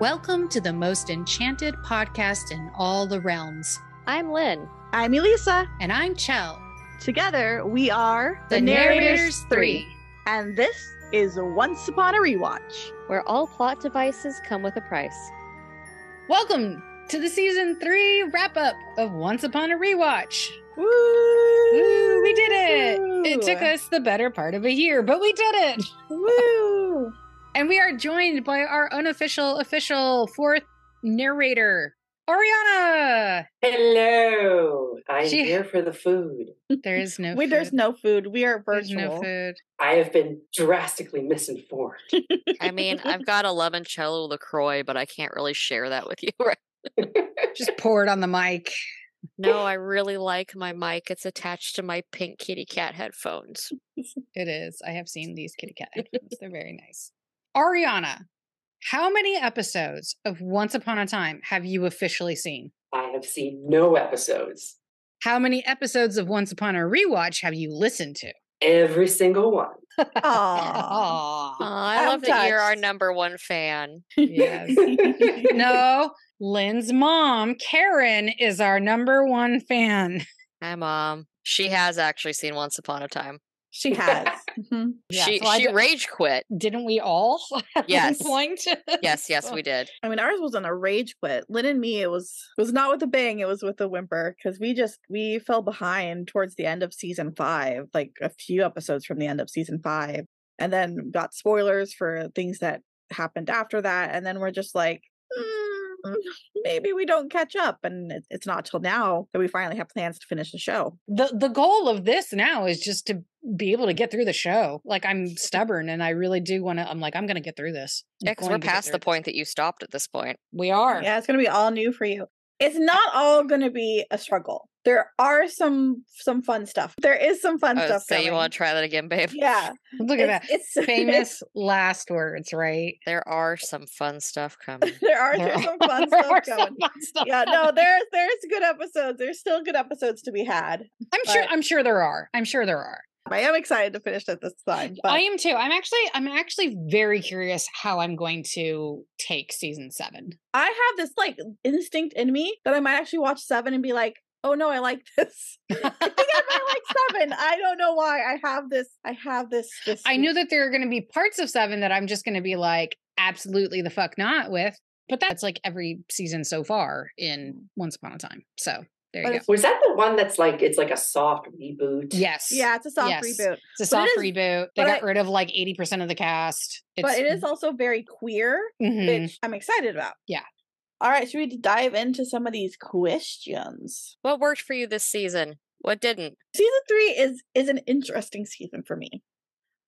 Welcome to the most enchanted podcast in all the realms. I'm Lynn. I'm Elisa. And I'm Chell. Together, we are The Narrators Three. And this is Once Upon a Rewatch. where all plot devices come with a price. Welcome to the season three wrap up of Once Upon a Rewatch. Woo! Woo, we did it! It took us the better part of a year, but we did it! Woo! And we are joined by our unofficial, official fourth narrator, Ariana. Hello, I'm She- here for the food. There is no. we, food. there's no food. We are virtual. There's virtual. no food. I have been drastically misinformed. I mean, I've got a limoncello LaCroix, but I can't really share that with you. Right? Just pour it on the mic. No, I really like my mic. It's attached to my pink kitty cat headphones. It is. I have seen these kitty cat headphones. They're very nice. Ariana, how many episodes of Once Upon a Time have you officially seen? I have seen no episodes. How many episodes of Once Upon a Rewatch have you listened to? Every single one. Aw. Aw. Aw, I I'm love that you're our number one fan. Yes. no, Lynn's mom, Karen, is our number one fan. Hi, mom. She has actually seen Once Upon a Time. She has. Mhm. Yeah, she so she d- rage quit. Didn't we all at Yes. one point? Yes, yes, we did. I mean, ours wasn't a rage quit. Lynn and me, it was it was not with a bang. It was with a whimper because we just we fell behind towards the end of season five, like a few episodes from the end of season five, and then got spoilers for things that happened after that, and then we're just like. "Mm, Mm-hmm. maybe we don't catch up and it- it's not till now that we finally have plans to finish the show the the goal of this now is just to be able to get through the show. Like I'm stubborn and I really do want to I'm like I'm going to get through this. Yeah, because we're past the point that you stopped at this point. We are. Yeah, it's gonna be all new for you. It's not all gonna be a struggle. There are some some fun stuff. There is some fun Oh, stuff. so you want to try that again, babe? Yeah. Look at that. it's, It's Famous last words, right? There are some fun stuff coming. there are There there's some fun there stuff are some coming. fun stuff Yeah, no, there's there's good episodes. There's still good episodes to be had. I'm sure I'm sure there are. I'm sure there are. I am excited to finish it this time. But I am too. I'm actually I'm actually very curious how I'm going to take season 7. I have this like instinct in me that I might actually watch seven and be like, oh no, I like this. I think I might like seven. I don't know why. I have this. I have this. this I knew that there are going to be parts of 7 that I'm just going to be like absolutely the fuck not with, but that's like every season so far in Once Upon a Time. So, there But you go. Was that the one that's like it's like a soft reboot? Yes. Yeah, it's a soft Yes. reboot. It's a But soft is- reboot. They got I- rid of like 80% of the cast. but It's- also very queer, Mhm. which I'm excited about. Yeah. All right, should we dive into some of these questions? What worked for you this season? What didn't? Season three is is an interesting season for me.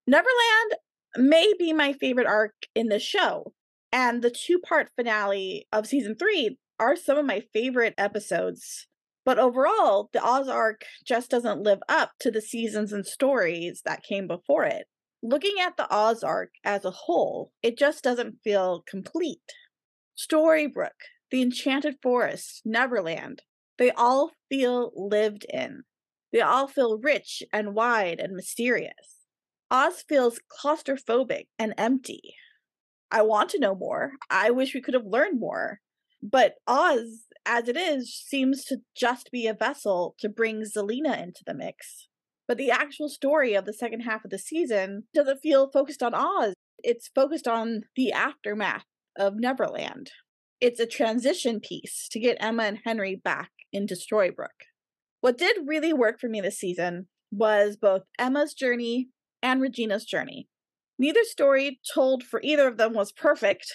Neverland may be my favorite arc in the show, and the two part finale of season three are some of my favorite episodes. But overall, the Oz arc just doesn't live up to the seasons and stories that came before it. Looking at the Oz arc as a whole, it just doesn't feel complete. Storybrooke, the Enchanted Forest, Neverland, they all feel lived in. They all feel rich and wide and mysterious. Oz feels claustrophobic and empty. I want to know more. I wish we could have learned more. But Oz, as it is, seems to just be a vessel to bring Zelena into the mix. But the actual story of the second half of the season doesn't feel focused on Oz. It's focused on the aftermath of Neverland. It's a transition piece to get Emma and Henry back into Storybrooke. What did really work for me this season was both Emma's journey and Regina's journey. Neither story told for either of them was perfect,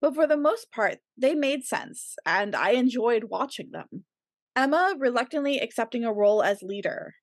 but for the most part, they made sense, and I enjoyed watching them. Emma reluctantly accepting a role as leader,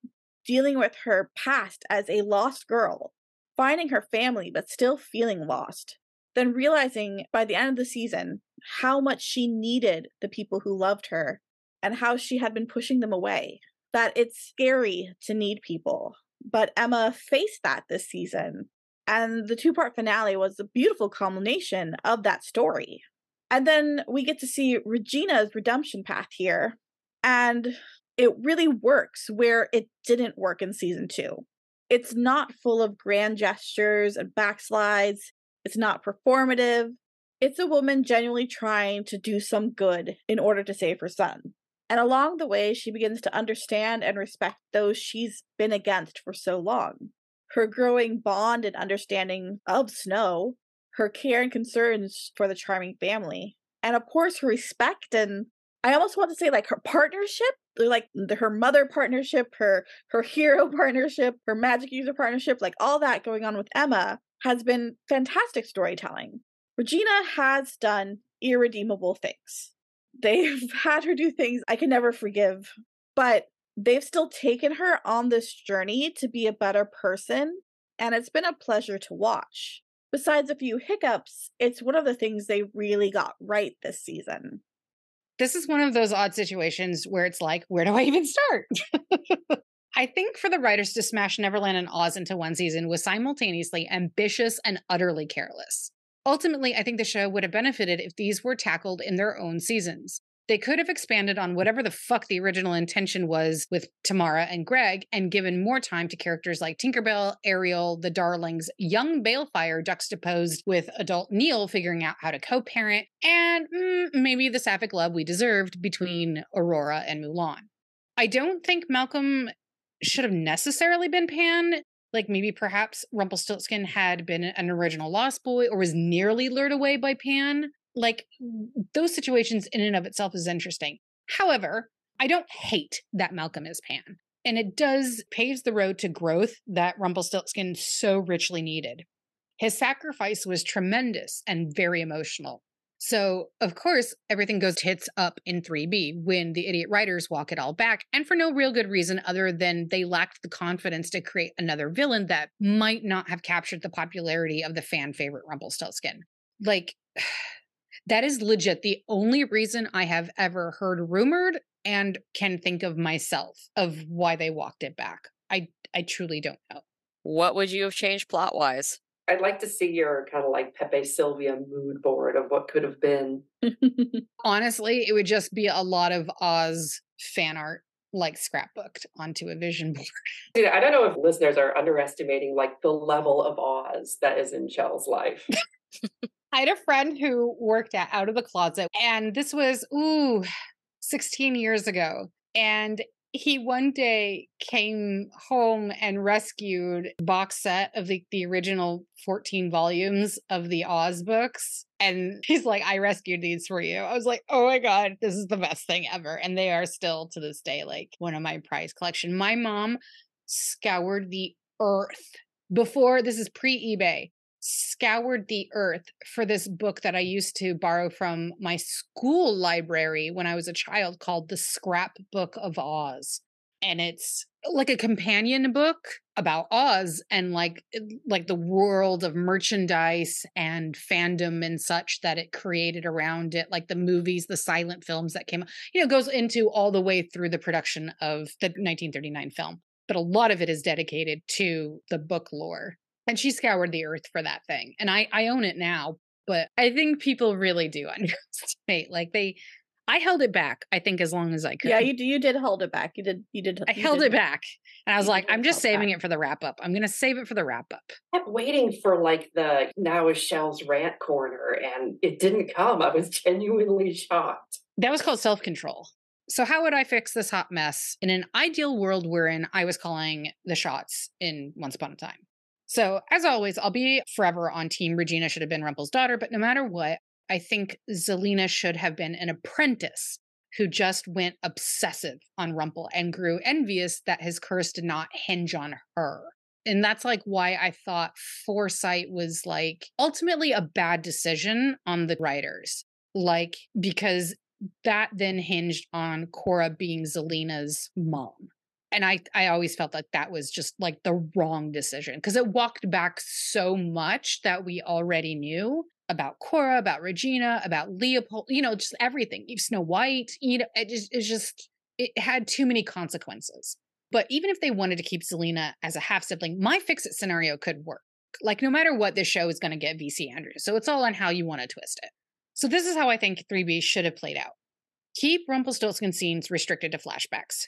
dealing with her past as a lost girl, finding her family but still feeling lost, then realizing by the end of the season how much she needed the people who loved her and how she had been pushing them away. That it's scary to need people. But Emma faced that this season. And the two part finale was a beautiful culmination of that story. And then we get to see Regina's redemption path here. And it really works where it didn't work in season two. It's not full of grand gestures and backslides. It's not performative. It's a woman genuinely trying to do some good in order to save her son. And along the way, she begins to understand and respect those she's been against for so long. Her growing bond and understanding of Snow, her care and concerns for the charming family, and of course, her respect and I almost want to say like her partnership, like her mother partnership, her her hero partnership, her magic user partnership, like all that going on with Emma has been fantastic storytelling. Regina has done irredeemable things. They've had her do things I can never forgive, but they've still taken her on this journey to be a better person, and it's been a pleasure to watch. Besides a few hiccups, it's one of the things they really got right this season. This is one of those odd situations where it's like, where do I even start? I think for the writers to smash Neverland and Oz into one season was simultaneously ambitious and utterly careless. Ultimately, I think the show would have benefited if these were tackled in their own seasons. They could have expanded on whatever the fuck the original intention was with Tamara and Greg and given more time to characters like Tinkerbell, Ariel, the Darlings, young Baelfire juxtaposed with adult Neal figuring out how to co parent, and mm, maybe the sapphic love we deserved between Aurora and Mulan. I don't think Malcolm should have necessarily been Pan. Like maybe perhaps Rumpelstiltskin had been an original Lost Boy or was nearly lured away by Pan like those situations in and of itself is interesting. However, I don't hate that Malcolm is Pan. And it does paves the road to growth that Rumpelstiltskin so richly needed. His sacrifice was tremendous and very emotional. So, of course, everything goes tits up in 3B when the idiot writers walk it all back, and for no real good reason other than they lacked the confidence to create another villain that might not have captured the popularity of the fan favorite Rumpelstiltskin. Like, That is legit the only reason I have ever heard rumored and can think of myself of why they walked it back. I I truly don't know. What would you have changed plot wise? I'd like to see your kind of like Pepe Silvia mood board of what could have been. Honestly, it would just be a lot of Oz fan art like scrapbooked onto a vision board. Dude, I don't know if listeners are underestimating like the level of Oz that is in Chell's life. I had a friend who worked at Out of the Closet, and this was, ooh, 16 years ago. And he one day came home and rescued box set of the, the original 14 volumes of the Oz books. And he's like, I rescued these for you. I was like, oh my God, this is the best thing ever. And they are still to this day like one of my prize collection. My mom scoured the earth before this is pre eBay scoured the earth for this book that I used to borrow from my school library when I was a child called The Scrapbook of Oz. And it's like a companion book about Oz and like like the world of merchandise and fandom and such that it created around it, like the movies, the silent films that came, you know, goes into all the way through the production of the 1939 film. But a lot of it is dedicated to the book lore and she scoured the earth for that thing and i i own it now but i think people really do underestimate like they i held it back i think as long as i could yeah you you did hold it back you did you did i held did, it back and i was like i'm just saving back. it for the wrap up i'm gonna save it for the wrap up I kept waiting for like the now is Chell's rant corner and it didn't come. I was genuinely shocked. that was called self-control so how would i fix this hot mess in an ideal world wherein i was calling the shots in once upon a time so, as always, I'll be forever on team Regina should have been Rumpel's daughter, but no matter what, I think Zelena should have been an apprentice who just went obsessive on Rumpel and grew envious that his curse did not hinge on her. And that's like why I thought foresight was like ultimately a bad decision on the writers. Like, because that then hinged on Cora being Zelena's mom and I I always felt like that was just like the wrong decision because it walked back so much that we already knew about Cora, about Regina, about Leopold, you know, just everything. Snow White, you know, it just it's just it had too many consequences. But even if they wanted to keep Zelena as a half sibling, my fix it scenario could work. Like no matter what, this show is going to get VC Andrews. So it's all on how you want to twist it. So this is how I think 3B should have played out. Keep Rumpelstiltskin scenes restricted to flashbacks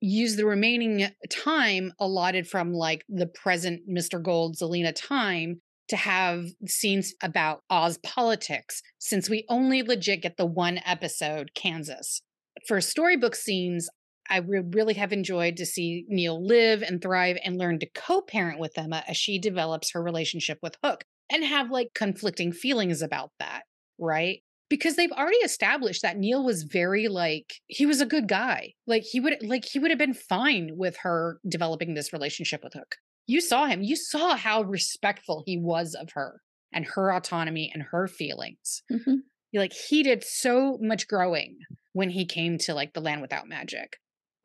use the remaining time allotted from like the present Mr. Gold Zelena time to have scenes about Oz politics since we only legit get the one episode, Kansas. For Storybrooke scenes, I would really have enjoyed to see Neal live and thrive and learn to co parent with Emma as she develops her relationship with Hook and have like conflicting feelings about that, right? Because they've already established that Neal was very like, he was a good guy. Like he would, like, he would have been fine with her developing this relationship with Hook. You saw him, you saw how respectful he was of her and her autonomy and her feelings. Mhm. Like he did so much growing when he came to like the land without magic.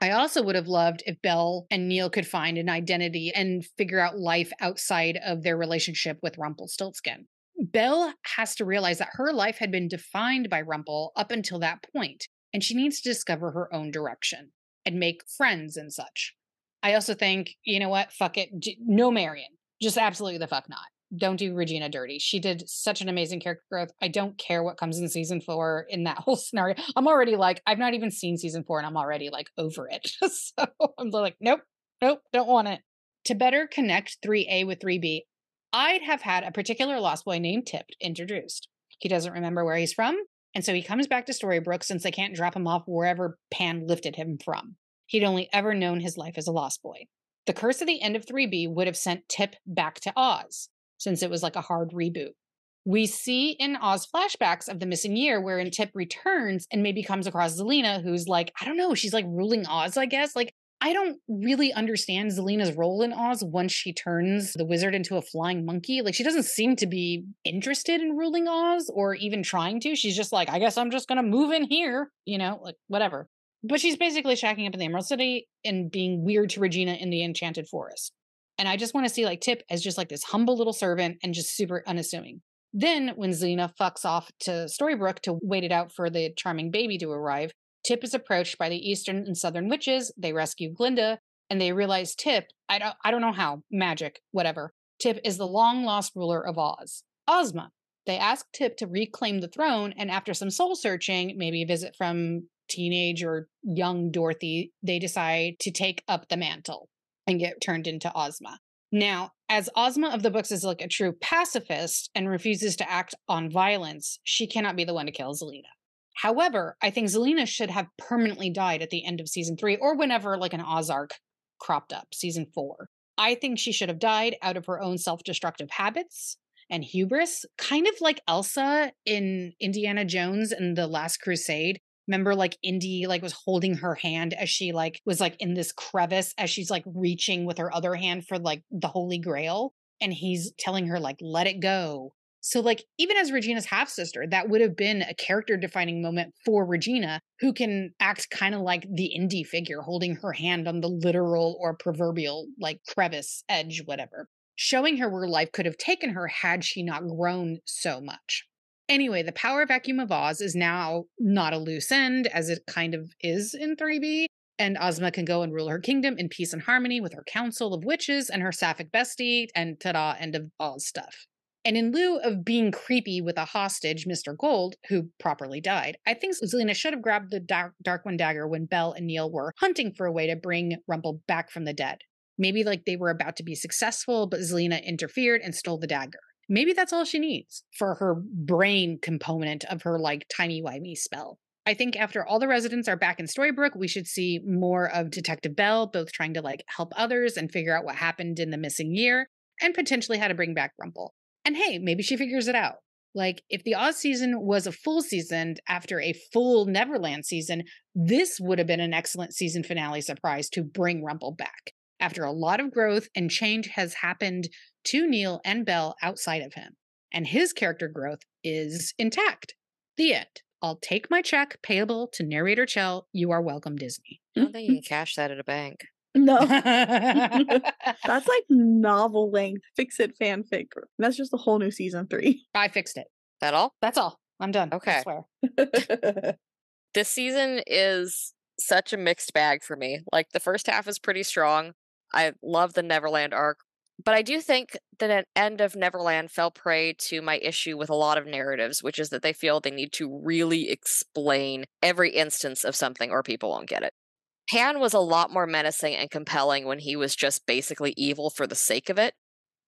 I also would have loved if Belle and Neal could find an identity and figure out life outside of their relationship with Rumpelstiltskin. Belle has to realize that her life had been defined by Rumple up until that point, and she needs to discover her own direction and make friends and such. I also think, you know what? Fuck it. No Marian. Just absolutely the fuck not. Don't do Regina dirty. She did such an amazing character growth. I don't care what comes in season four in that whole scenario. I'm already like, I've not even seen season four and I'm already like over it. so I'm like, nope, nope, don't want it. To better connect 3A with 3B, I'd have had a particular lost boy named Tip introduced. He doesn't remember where he's from, and so he comes back to Storybrooke since they can't drop him off wherever Pan lifted him from. He'd only ever known his life as a lost boy. The curse of the end of 3B would have sent Tip back to Oz, since it was like a hard reboot. We see in Oz flashbacks of the missing year wherein Tip returns and maybe comes across Zelena, who's like, I don't know, she's like ruling Oz, I guess. Like, I don't really understand Zelena's role in Oz once she turns the wizard into a flying monkey. Like, she doesn't seem to be interested in ruling Oz or even trying to. She's just like, I guess I'm just to move in here, you know, like whatever. But she's basically shacking up in the Emerald City and being weird to Regina in the Enchanted Forest. And I just want to see like Tip as just like this humble little servant and just super unassuming. Then, when Zelena fucks off to Storybrooke to wait it out for the charming baby to arrive, Tip is approached by the Eastern and Southern witches. They rescue Glinda, and they realize Tip, I don't I don't know how, magic, whatever. Tip is the long lost ruler of Oz. Ozma. They ask Tip to reclaim the throne, and after some soul searching, maybe a visit from teenage or young Dorothy, they decide to take up the mantle and get turned into Ozma. Now, as Ozma of the books is like a true pacifist and refuses to act on violence, she cannot be the one to kill Zelena. However, I think Zelena should have permanently died at the end of season three or whenever like an Oz arc cropped up, season four. I think she should have died out of her own self destructive habits and hubris, kind of like Elsa in Indiana Jones and the Last Crusade. Remember, like Indy, like was holding her hand as she like was like in this crevice as she's like reaching with her other hand for like the Holy Grail, and he's telling her like let it go. So like even as Regina's half sister, that would have been a character defining moment for Regina, who can act kind of like the Indy figure, holding her hand on the literal or proverbial like crevice edge, whatever, showing her where life could have taken her had she not grown so much. Anyway, the power vacuum of Oz is now not a loose end, as it kind of is in 3B, and Ozma can go and rule her kingdom in peace and harmony with her council of witches and her sapphic bestie, and ta-da, end of Oz stuff. And in lieu of being creepy with a hostage, Mr. Gold, who properly died, I think Zelena should have grabbed the Dark, Dark dagger when Belle and Neal were hunting for a way to bring Rumple back from the dead. Maybe like they were about to be successful, but Zelena interfered and stole the dagger. Maybe that's all she needs for her brain component of her like timey-wimey spell. I think after all the residents are back in Storybrooke, we should see more of Detective Belle, both trying to like help others and figure out what happened in the missing year and potentially how to bring back Rumple. And hey, maybe she figures it out. Like, if the Oz season was a full season after a full Neverland season, this would have been an excellent season finale surprise to bring Rumple back. After a lot of growth and change has happened to Neal and Belle outside of him, and his character growth is intact. The end. I'll take my check payable to narrator Chell. You are welcome, Disney. I don't think you can cash that at a bank. No, that's like novel length. Fix it fanfic. That's just a whole new season three. I fixed it. That all? That's all. I'm done. I Okay. swear. This season is such a mixed bag for me. Like the first half is pretty strong. I love the Neverland arc. But I do think that an end of Neverland fell prey to my issue with a lot of narratives, which is that they feel they need to really explain every instance of something or people won't get it. Pan was a lot more menacing and compelling when he was just basically evil for the sake of it.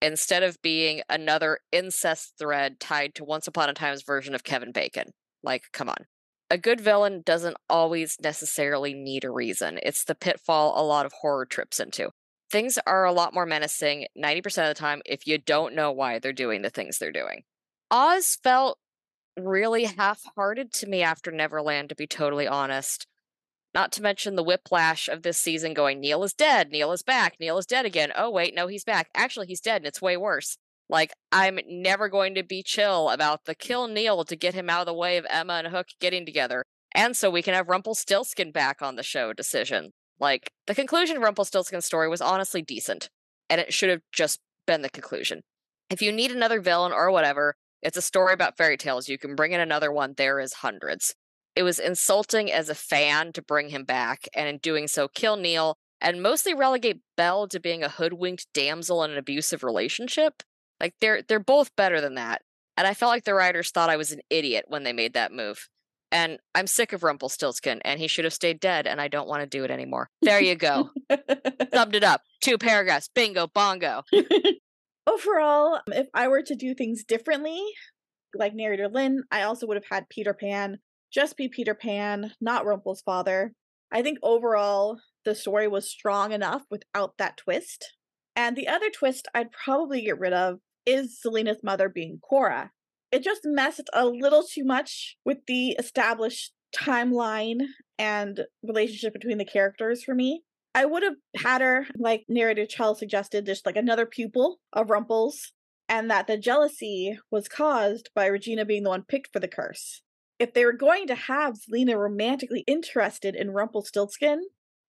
instead of being another incest thread tied to Once Upon a Time's version of Kevin Bacon. Like, come on. A good villain doesn't always necessarily need a reason. It's the pitfall a lot of horror trips into. Things are a lot more menacing 90% of the time if you don't know why they're doing the things they're doing. Oz felt really half hearted to me after Neverland, to be totally honest. Not to mention the whiplash of this season going, Neal is dead, Neal is back, Neal is dead again. Oh, wait, no, he's back. Actually, he's dead, and it's way worse. Like, I'm never going to be chill about the kill Neal to get him out of the way of Emma and Hook getting together. And so we can have Rumpelstiltskin back on the show decision. Like, the conclusion of Rumpelstiltskin's story was honestly decent, and it should have just been the conclusion. If you need another villain or whatever, it's a story about fairy tales. You can bring in another one. There is hundreds it was insulting as a fan to bring him back, and in doing so, kill Neal and mostly relegate Belle to being a hoodwinked damsel in an abusive relationship. Like they're they're both better than that. And I felt like the writers thought I was an idiot when they made that move. And I'm sick of Rumpelstiltskin, and he should have stayed dead, and I don't want to do it anymore. There you go. Summed it up. Two paragraphs. Bingo, bongo. Overall, if I were to do things differently, like narrator Lynn, I also would have had Peter Pan just be Peter Pan, not Rumpel's father. I think overall the story was strong enough without that twist. And the other twist I'd probably get rid of is Zelena's mother being Cora. It just messed a little too much with the established timeline and relationship between the characters for me. I would have had her, like narrator Chell suggested, just like another pupil of Rumpel's, and that the jealousy was caused by Regina being the one picked for the curse if they were going to have Zelena romantically interested in Rumpelstiltskin,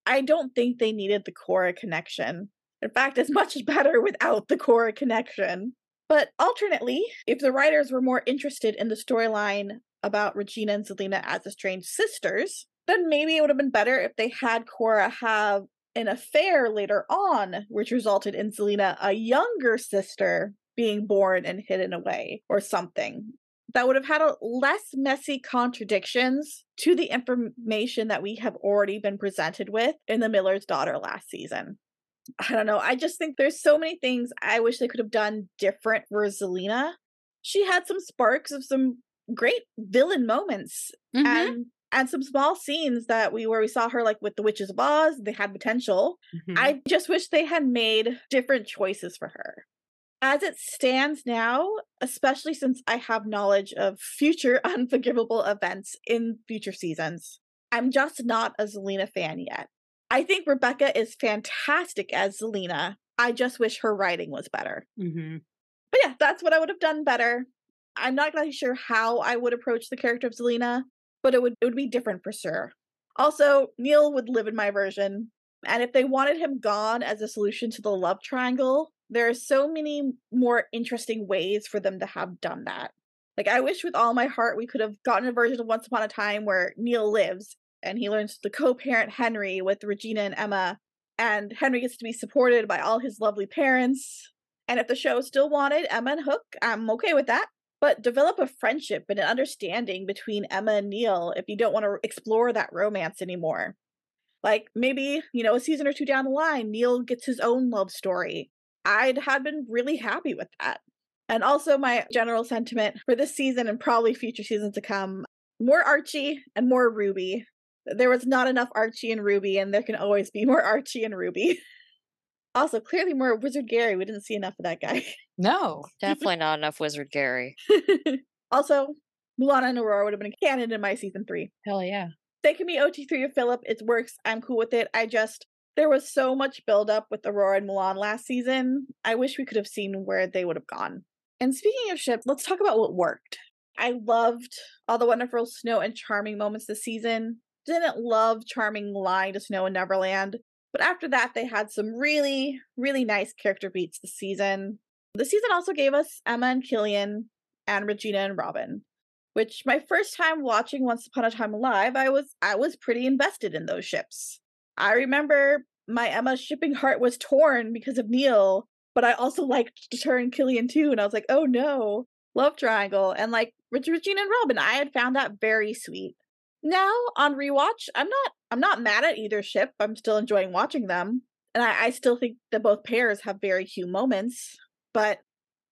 I don't think they needed the Cora connection. In fact, it's much better without the Cora connection. But alternately, if the writers were more interested in the storyline about Regina and Zelena as estranged sisters, then maybe it would have been better if they had Cora have an affair later on, which resulted in Zelena, a younger sister, being born and hidden away or something that would have had a less messy contradictions to the information that we have already been presented with in the Miller's Daughter last season. I don't know. I just think there's so many things I wish they could have done different for Zelena. She had some sparks of some great villain moments mm-hmm. and and some small scenes that we where we saw her like with the witches of Oz, they had potential. Mm-hmm. I just wish they had made different choices for her as it stands now, especially since I have knowledge of future unforgivable events in future seasons, I'm just not a Zelena fan yet. I think Rebecca is fantastic as Zelena. I just wish her writing was better. Mm-hmm. But yeah, that's what I would have done better. I'm not exactly sure how I would approach the character of Zelena, but it would it would be different for sure. Also, Neal would live in my version, and if they wanted him gone as a solution to the love triangle, there are so many more interesting ways for them to have done that. Like, I wish with all my heart we could have gotten a version of Once Upon a Time where Neal lives and he learns to co parent Henry with Regina and Emma, and Henry gets to be supported by all his lovely parents. And if the show still wanted Emma and Hook, I'm okay with that. But develop a friendship and an understanding between Emma and Neal if you don't want to explore that romance anymore. Like maybe, you know, a season or two down the line, Neal gets his own love story I'd have been really happy with that. And also, my general sentiment for this season and probably future seasons to come more Archie and more Ruby. There was not enough Archie and Ruby, and there can always be more Archie and Ruby. also, clearly more Wizard Gary. We didn't see enough of that guy. No, definitely not enough Wizard Gary. also, Mulan and Aurora would have been canon in my season three. Hell yeah. They can be OT3 of Philip. It works. I'm cool with it. I just there was so much buildup with Aurora and Mulan last season. I wish we could have seen where they would have gone. And speaking of ships, let's talk about what worked. I loved all the wonderful Snow and Charming moments this season. Didn't love Charming lying to Snow in Neverland, but after that, they had some really, really nice character beats this season. The season also gave us Emma and Killian and Regina and Robin, which my first time watching Once Upon a Time Alive, I was I was pretty invested in those ships. I remember my Emma shipping heart was torn because of Neal, but I also liked to turn Killian too, and I was like, oh no, love triangle. And like Richard, Regina and Robin, I had found that very sweet. Now on rewatch, I'm not I'm not mad at either ship. I'm still enjoying watching them. And I, I still think that both pairs have very cute moments. But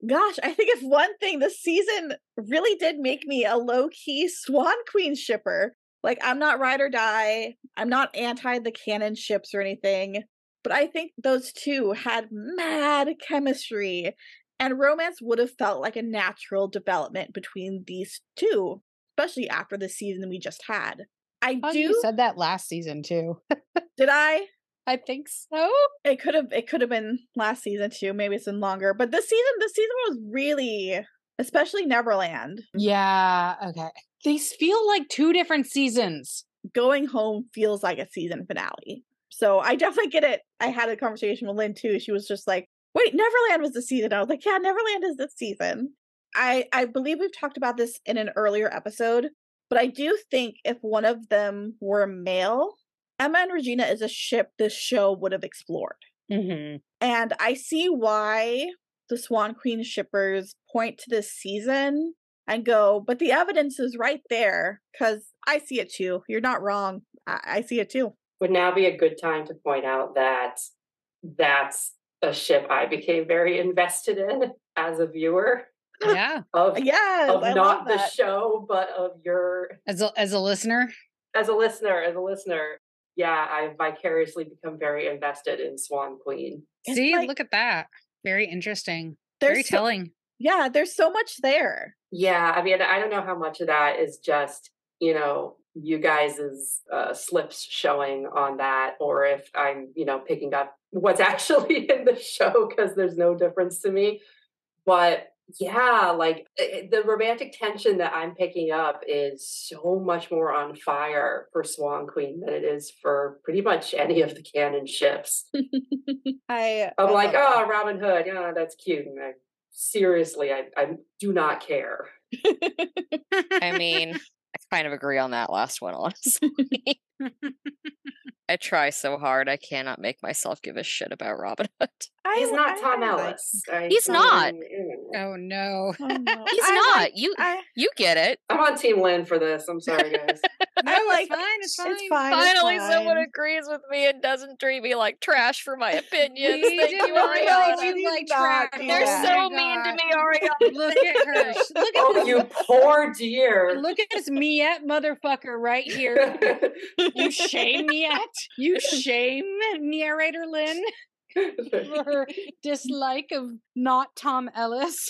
gosh, I think if one thing this season really did make me a low key Swan Queen shipper. Like, I'm not ride or die, I'm not anti the canon ships or anything, but I think those two had mad chemistry, and romance would have felt like a natural development between these two, especially after the season we just had. I Oh, do. you said that last season too. did I? I think so. It could have. It could have been last season too. Maybe it's been longer. But this season, this season was really, especially Neverland. Yeah. Okay. These feel like two different seasons. Going home feels like a season finale. So I definitely get it. I had a conversation with Lynn too. She was just like, "Wait, Neverland was the season." I was like, "Yeah, Neverland is this season." I I believe we've talked about this in an earlier episode, but I do think if one of them were male, Emma and Regina is a ship this show would have explored. Mm-hmm. And I see why the Swan Queen shippers point to this season and go, but the evidence is right there because I see it too. You're not wrong. I, I see it too. Would now be a good time to point out that that's a ship I became very invested in as a viewer Yeah. of, yeah, of I not the show, but of your As a as a listener. as a listener, as a listener. Yeah, I've vicariously become very invested in Swan Queen. It's See, like- look at that. Very interesting. There's Very so- telling. Yeah, there's so much there. Yeah, I mean, I don't know how much of that is just, you know, you guys' uh, slips showing on that, or if I'm, you know, picking up what's actually in the show because there's no difference to me. But yeah, like eh, the romantic tension that I'm picking up is so much more on fire for Swan Queen than it is for pretty much any of the canon ships. I I'm I like, oh, Robin Hood, yeah, that's cute. And I, seriously, I, I do not care. I mean, I kind of agree on that last one, honestly. I try so hard. I cannot make myself give a shit about Robin Hood. I He's not I Tom really like Ellis. I He's don't Oh no. Oh, no. He's I not. like- you I, you get it. I'm on Team Lynn for this. I'm sorry, guys. No, I like- it's fine. It's fine. it's fine. it's Finally, someone agrees with me and doesn't treat me like trash for my opinions. We Thank you, Ariana. treat like Do trash. They're that. so Oh my mean to me, Ariana. Look at her. Look at oh, this. you poor dear. Look at this Miette motherfucker right here. You shame Miette. You shame narrator uh, Lynn for her dislike of not Tom Ellis.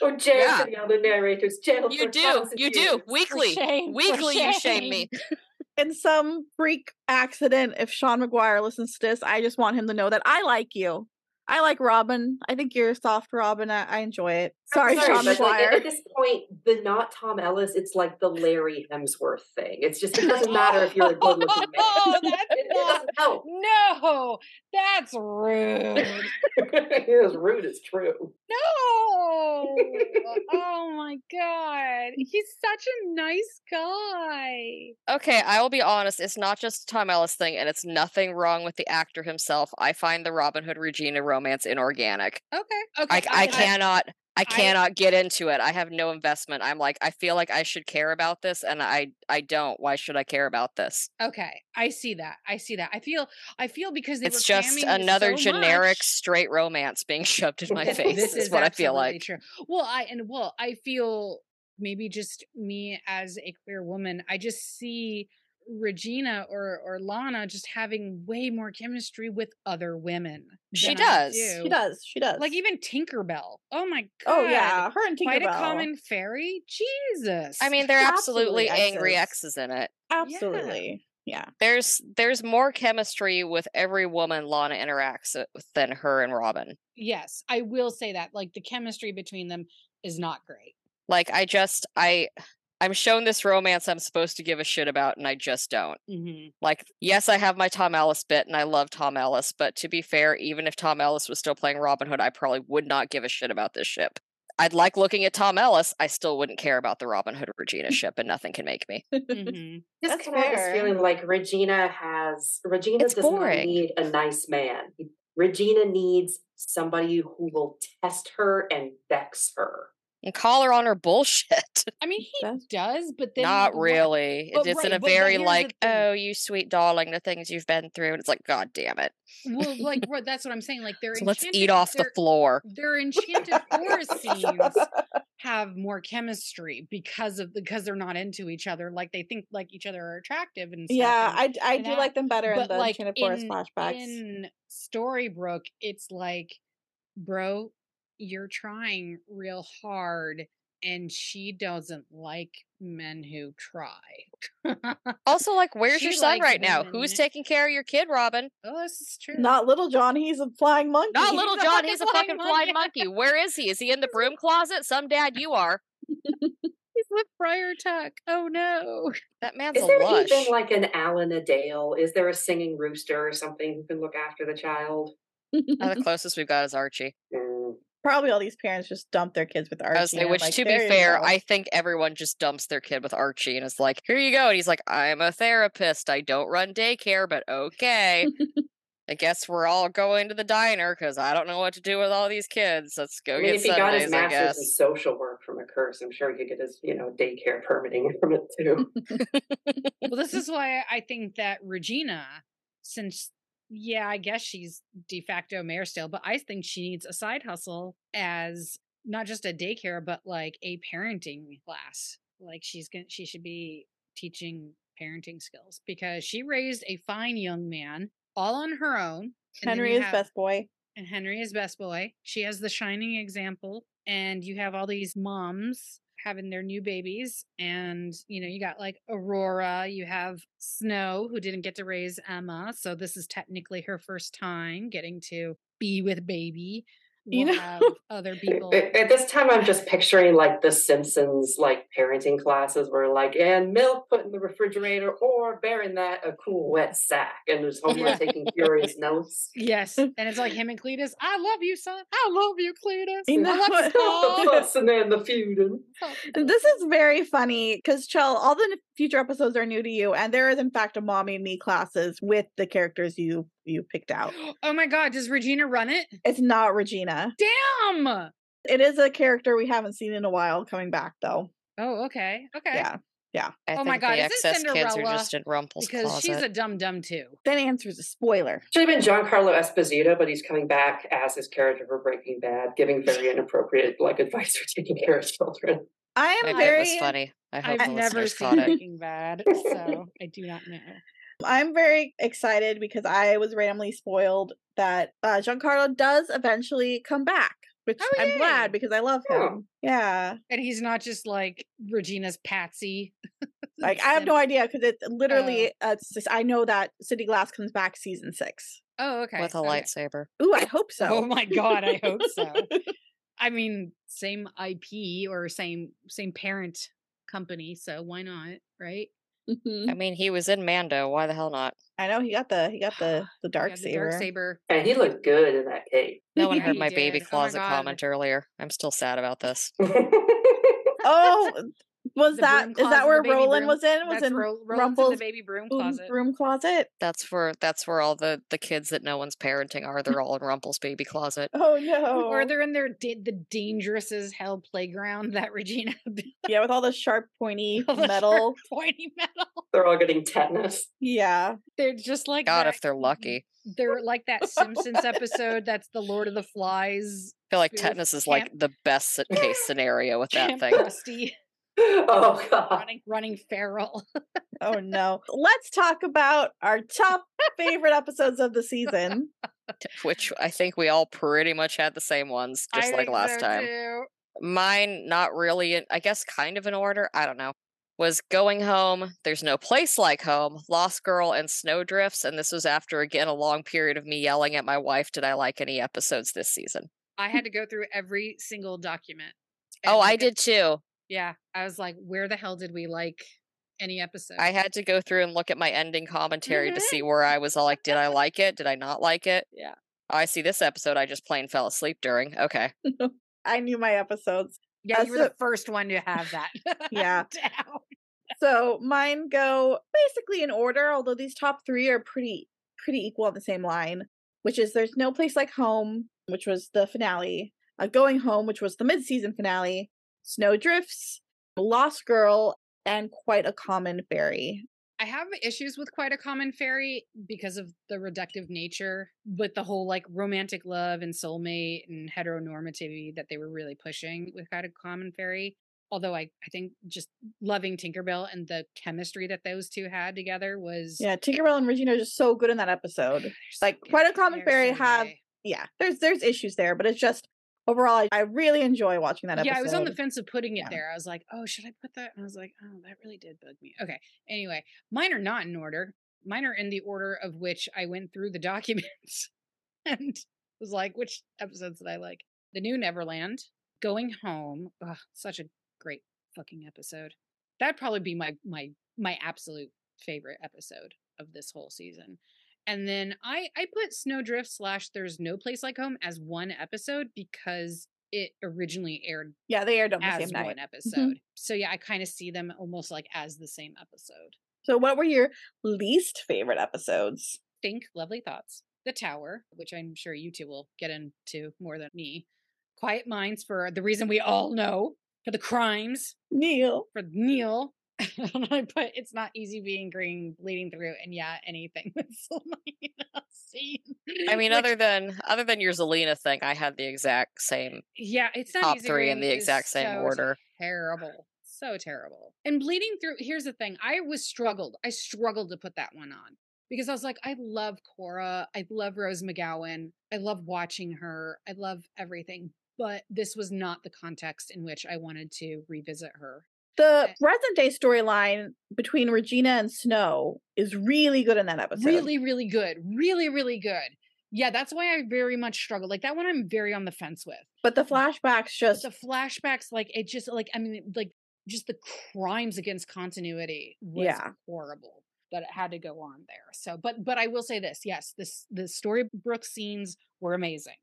or jail Yeah. for the other narrators. Jail You for do. You do. Weekly. shame, for Weekly, you shame me. in some freak accident, if Sean Maguire listens to this, I just want him to know that I like you. I like Robin. I think you're a soft Robin. I, I enjoy it. I'm Sorry, Sean but like, at- at this point, the not Tom Ellis, it's like the Larry Hemsworth thing. It's just it doesn't matter if you're a good looking man. Oh, that's It, it not. doesn't help. No, that's rude. it is rude. It's true. No. Oh my god. He's such a nice guy. Okay, I will be honest. It's not just a Tom Ellis thing, and it's nothing wrong with the actor himself. I find the Robin Hood Regina romance inorganic. Okay. Okay. I, I cannot. I I- cannot get into it. I have no investment. I'm like, I feel like I should care about this, and I I don't. Why should I care about this? Okay, I see that. I see that. I feel. I feel because they It's just another so generic much- straight romance being shoved in my face. This is, is what I feel like. True. Well, I and well, I feel maybe just me as a queer woman. I just see Regina or or Lana just having way more chemistry with other women. She does. do. She does. She does. Like even Tinkerbell. Oh my oh, god. Oh yeah, her and Tinkerbell. Quite a common fairy. Jesus. I mean, they're Absolutely absolutely angry exes. exes in it. Absolutely. Yeah. There's there's more chemistry with every woman Lana interacts with than her and Robin. yes, I will say that. Like the chemistry between them is not great. Like I just I I'm shown this romance I'm supposed to give a shit about and I just don't. Mm-hmm. Like yes, I have my Tom Ellis bit and I love Tom Ellis, but to be fair, even if Tom Ellis was still playing Robin Hood, I probably would not give a shit about this ship. I'd like looking at Tom Ellis. I still wouldn't care about the Robin Hood Regina ship, and nothing can make me. Mm-hmm. Just That's kind of have this fair. feeling like Regina has Regina It's does not need a nice man. Regina needs somebody who will test her and vex her. And call her on her bullshit. I mean, he does, but then Not what- really. but it's in a but- but very like, oh, you sweet darling, the things you've been through, and it's like, God damn it. Well, like what- that's what I'm saying. Like they're So let's eat off the floor. Their enchanted forest scenes have more chemistry because of because they're not into each other. Like they think like each other are attractive and stuff. yeah, and- I I and do that- like them better in the like Enchanted Forest in, flashbacks. in Storybrooke, it's like, bro, you're trying real hard, and she doesn't like men who try. Also, like, where's She your son likes right now? Who's taking care of your kid, Robin? oh, this is true. Not Little John, he's a flying monkey. Not little a John. fucking He's a flying fucking monkey. flying monkey. Where is he? Is he in the broom closet? Some dad you are. He's with Friar Tuck. Oh no. That man's a lush. Is a there lush. even like an Alan-a-Dale? Is there a singing rooster or something who can look after the child? Uh, the closest we've got is Archie. Mm. Probably all these parents just dump their kids with Archie. I was saying, which, like, to be fair, go." I think everyone just dumps their kid with Archie and is like, "Here you go." And he's like, "I'm a therapist. I don't run daycare, but okay. I guess we're all going to the diner because I don't know what to do with all these kids. Let's go I mean, get if he got his I master's in guess." social work from a curse, I'm sure he could get his, you know, daycare permitting from it too. well, this is why I think that Regina, since yeah, I guess she's de facto mayor still, but I think she needs a side hustle as not just a daycare, but like a parenting class. Like she's gonna, she should be teaching parenting skills because she raised a fine young man all on her own. and Henry is have- best boy. and Henry is best boy. She has the shining example, and you have all these moms having their new babies, and you know you got like Aurora, you have Snow who didn't get to raise Emma, so this is technically her first time getting to be with baby. You We'll know- other people. At, this time, I'm just picturing like the Simpsons, like parenting classes where like, and milk put in the refrigerator or bearing that a cool wet sack. And there's Homer Yeah. taking furious notes. Yes, and it's like him and Cletus. I love you, son. I love you, Cletus. You know I love what? the fussing and the feuding. This is very funny because Chell, all the future episodes are new to you, and there is in fact a mommy and me classes with the characters you you picked out. Oh my God, does Regina run it? It's not Regina. Damn. It is a character we haven't seen in a while coming back though. Oh, okay, okay. Yeah. I Oh my God, the is this excess kids are Cinderella? just in Rumple's because closet. she's a dumb dum too. That answers a spoiler. Should have been Giancarlo Esposito, but he's coming back as his character for Breaking Bad, giving very inappropriate like advice for taking care of children. I am Maybe very it was funny. I hope I've the never listeners seen caught it. Breaking Bad, so I do not know. I'm very excited because I was randomly spoiled that uh, Giancarlo does eventually come back, which Oh, I'm yay. glad because I love him. Oh. Yeah, And he's not just like Regina's patsy. like I have no idea because it literally. Uh, it's just, I know that Sidney Glass comes back season six. Oh, okay. with a okay. lightsaber. Ooh, I hope so. Oh my god, I hope so. I mean, same IP or same same parent company, so why not, right? Mhm. I mean, he was in Mando. Why the hell not? I know he got the he got the the dark the saber. dark saber. And he looked good in that cape. No one Yeah, heard he my baby did. Oh my closet comment earlier. I'm still sad about this. Oh, was that is that broom is closet, that the where Roland broom- was in? Was That's in Ro- Roland's in baby broom room- closet. room closet? That's where that's where all the the kids that no one's parenting are. They're all in Rumple's baby closet. Oh no! Or they're in their da- the dangerous as hell playground that Regina yeah, with all the sharp, pointy All the metal. sharp, pointy metal. They're all getting tetanus. Yeah, They're just like God, that- if they're lucky. They're like that Simpsons episode. That's the Lord of the Flies. I feel like tetanus is like the best s- case scenario with that thing. Krusty Oh god. running running feral. Oh no. Let's talk about our top favorite episodes of the season. Which I think we all pretty much had the same ones, I just like think last so, time. too. Mine, not really, in, I guess kind of in order. I don't know. Was Going Home, There's No Place Like Home, Lost Girl, and Snowdrifts. And this was after, again, a long period of me yelling at my wife, Did I like any episodes this season? I had to go through every single document. Oh, I did too. Yeah, I was like, where the hell did we like any episode? I had to go through and look at my ending commentary to see where I was all like, Did I like it? Did I not like it? Yeah. I see this episode I just plain fell asleep during. Okay. I knew my episodes. yeah, That's you were the the- first one to have that. Yeah. down. So mine go basically in order, although these top three are pretty pretty equal on the same line, which is There's No Place Like Home, which was the finale, uh, Going Home, which was the mid-season finale, Snowdrifts, Lost Girl, and Quite a Common Fairy. I have issues with quite a common fairy because of the reductive nature with the whole like romantic love and soulmate and heteronormativity that they were really pushing with quite a common fairy. Although I, I think just loving Tinkerbell and the chemistry that those two had together was Yeah, Tinkerbell and Regina are just so good in that episode. so Like good. Quite a Common They're Fairy so have yeah, there's there's issues there, but it's just overall I, I really enjoy watching that episode. Yeah, I was on the fence of putting it Yeah. there. I was like, oh, should I put that? And I was like, oh, that really did bug me. Okay. Anyway, mine are not in order. Mine are in the order of which I went through the documents and was like, which episodes did I like? The New Neverland, Going Home. Ugh, such a great fucking episode. That'd probably be my my my absolute favorite episode of this whole season. And then I I put Snowdrift slash There's No Place Like Home as one episode because it originally aired Yeah, they aired on the same night. one mm-hmm. episode. So yeah, I kind of see them almost like as the same episode. So what were your least favorite episodes? Think lovely thoughts. The Tower, which I'm sure you two will get into more than me. Quiet Minds for the reason we all know for the crimes Neal. for Neal. put it's not easy being green, bleeding through, and yeah, anything with Zelena scene. I mean, Which- other than other than your Zelena thing, I had the exact same. yeah, it's not top easy three in the exact same so order. Terrible, so terrible. And bleeding through. Here's the thing: I was struggled. I struggled to put that one on because I was like, I love Cora. I love Rose McGowan. I love watching her. I love everything. But this was not the context in which I wanted to revisit her. The present day storyline between Regina and Snow is really good in that episode. Really, really good. Really, really good. Yeah, that's why I very much struggled. Like that one, I'm very on the fence with. But the flashbacks But just the flashbacks, like it just like I mean, like just the crimes against continuity was Yeah. horrible. That it had to go on there. So, but but I will say this: yes, this the Storybrooke scenes were amazing.